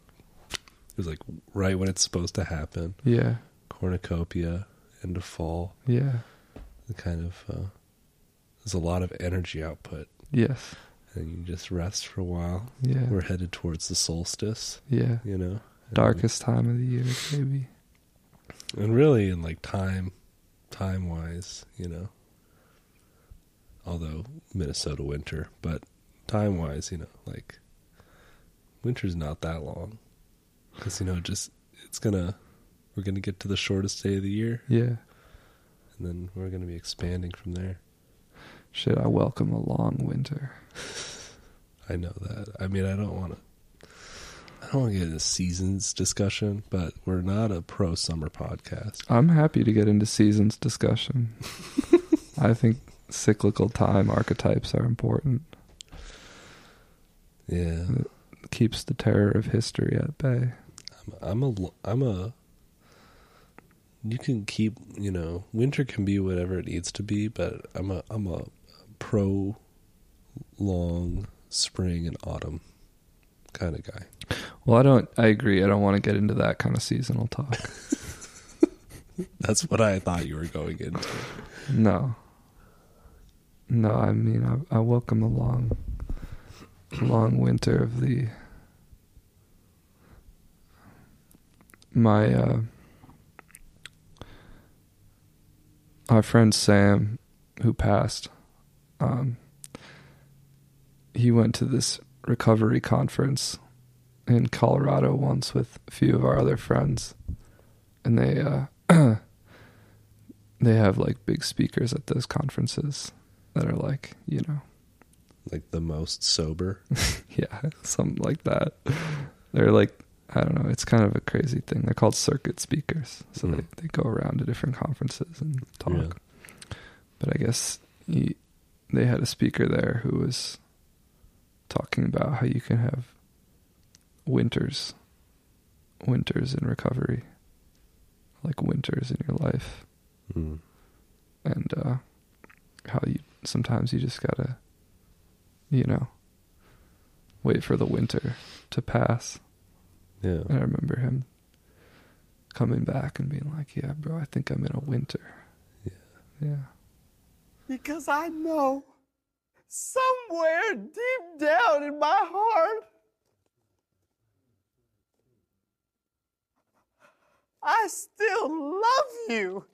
It was like right when it's supposed to happen. Yeah. Cornucopia, end of fall. Yeah. The kind of. Uh, there's a lot of energy output, Yes. And you just rest for a while. Yeah. We're headed towards the solstice, yeah. you know. Darkest time of the year, maybe. and really in like time time wise you know although minnesota winter but time wise you know like winter's not that long because you know just it's gonna we're gonna get to the shortest day of the year Yeah. and then we're gonna be expanding from there Should I welcome a long winter. I know that. I mean, I don't want to. I don't want to get into seasons discussion, but we're not a pro summer podcast. I'm happy to get into seasons discussion. I think cyclical time archetypes are important. Yeah, it keeps the terror of history at bay. I'm a. I'm a. You can keep, you know, winter can be whatever it needs to be, but I'm a. I'm a pro long spring and autumn kind of guy. Well, I don't. I agree. I don't want to get into that kind of seasonal talk. That's what I thought you were going into. No. No, I mean I, I welcome a long, long winter of the. My uh, our friend Sam, who passed, um, he went to this recovery conference in Colorado once with a few of our other friends, and they uh, they have like big speakers at those conferences that are like you know Like the most sober. yeah something like that. They're like I don't know. It's kind of a crazy thing. They're called circuit speakers, so Hmm. they they go around to different conferences and talk. Yeah. But I guess he, they had a speaker there who was talking about how you can have winters, winters in recovery, like winters in your life, Mm. and uh, how you sometimes you just gotta, you know, wait for the winter to pass. Yeah. And I remember him coming back and being like, "Yeah, bro, I think I'm in a winter." Yeah. Yeah. Because I know somewhere deep down in my heart, I still love you.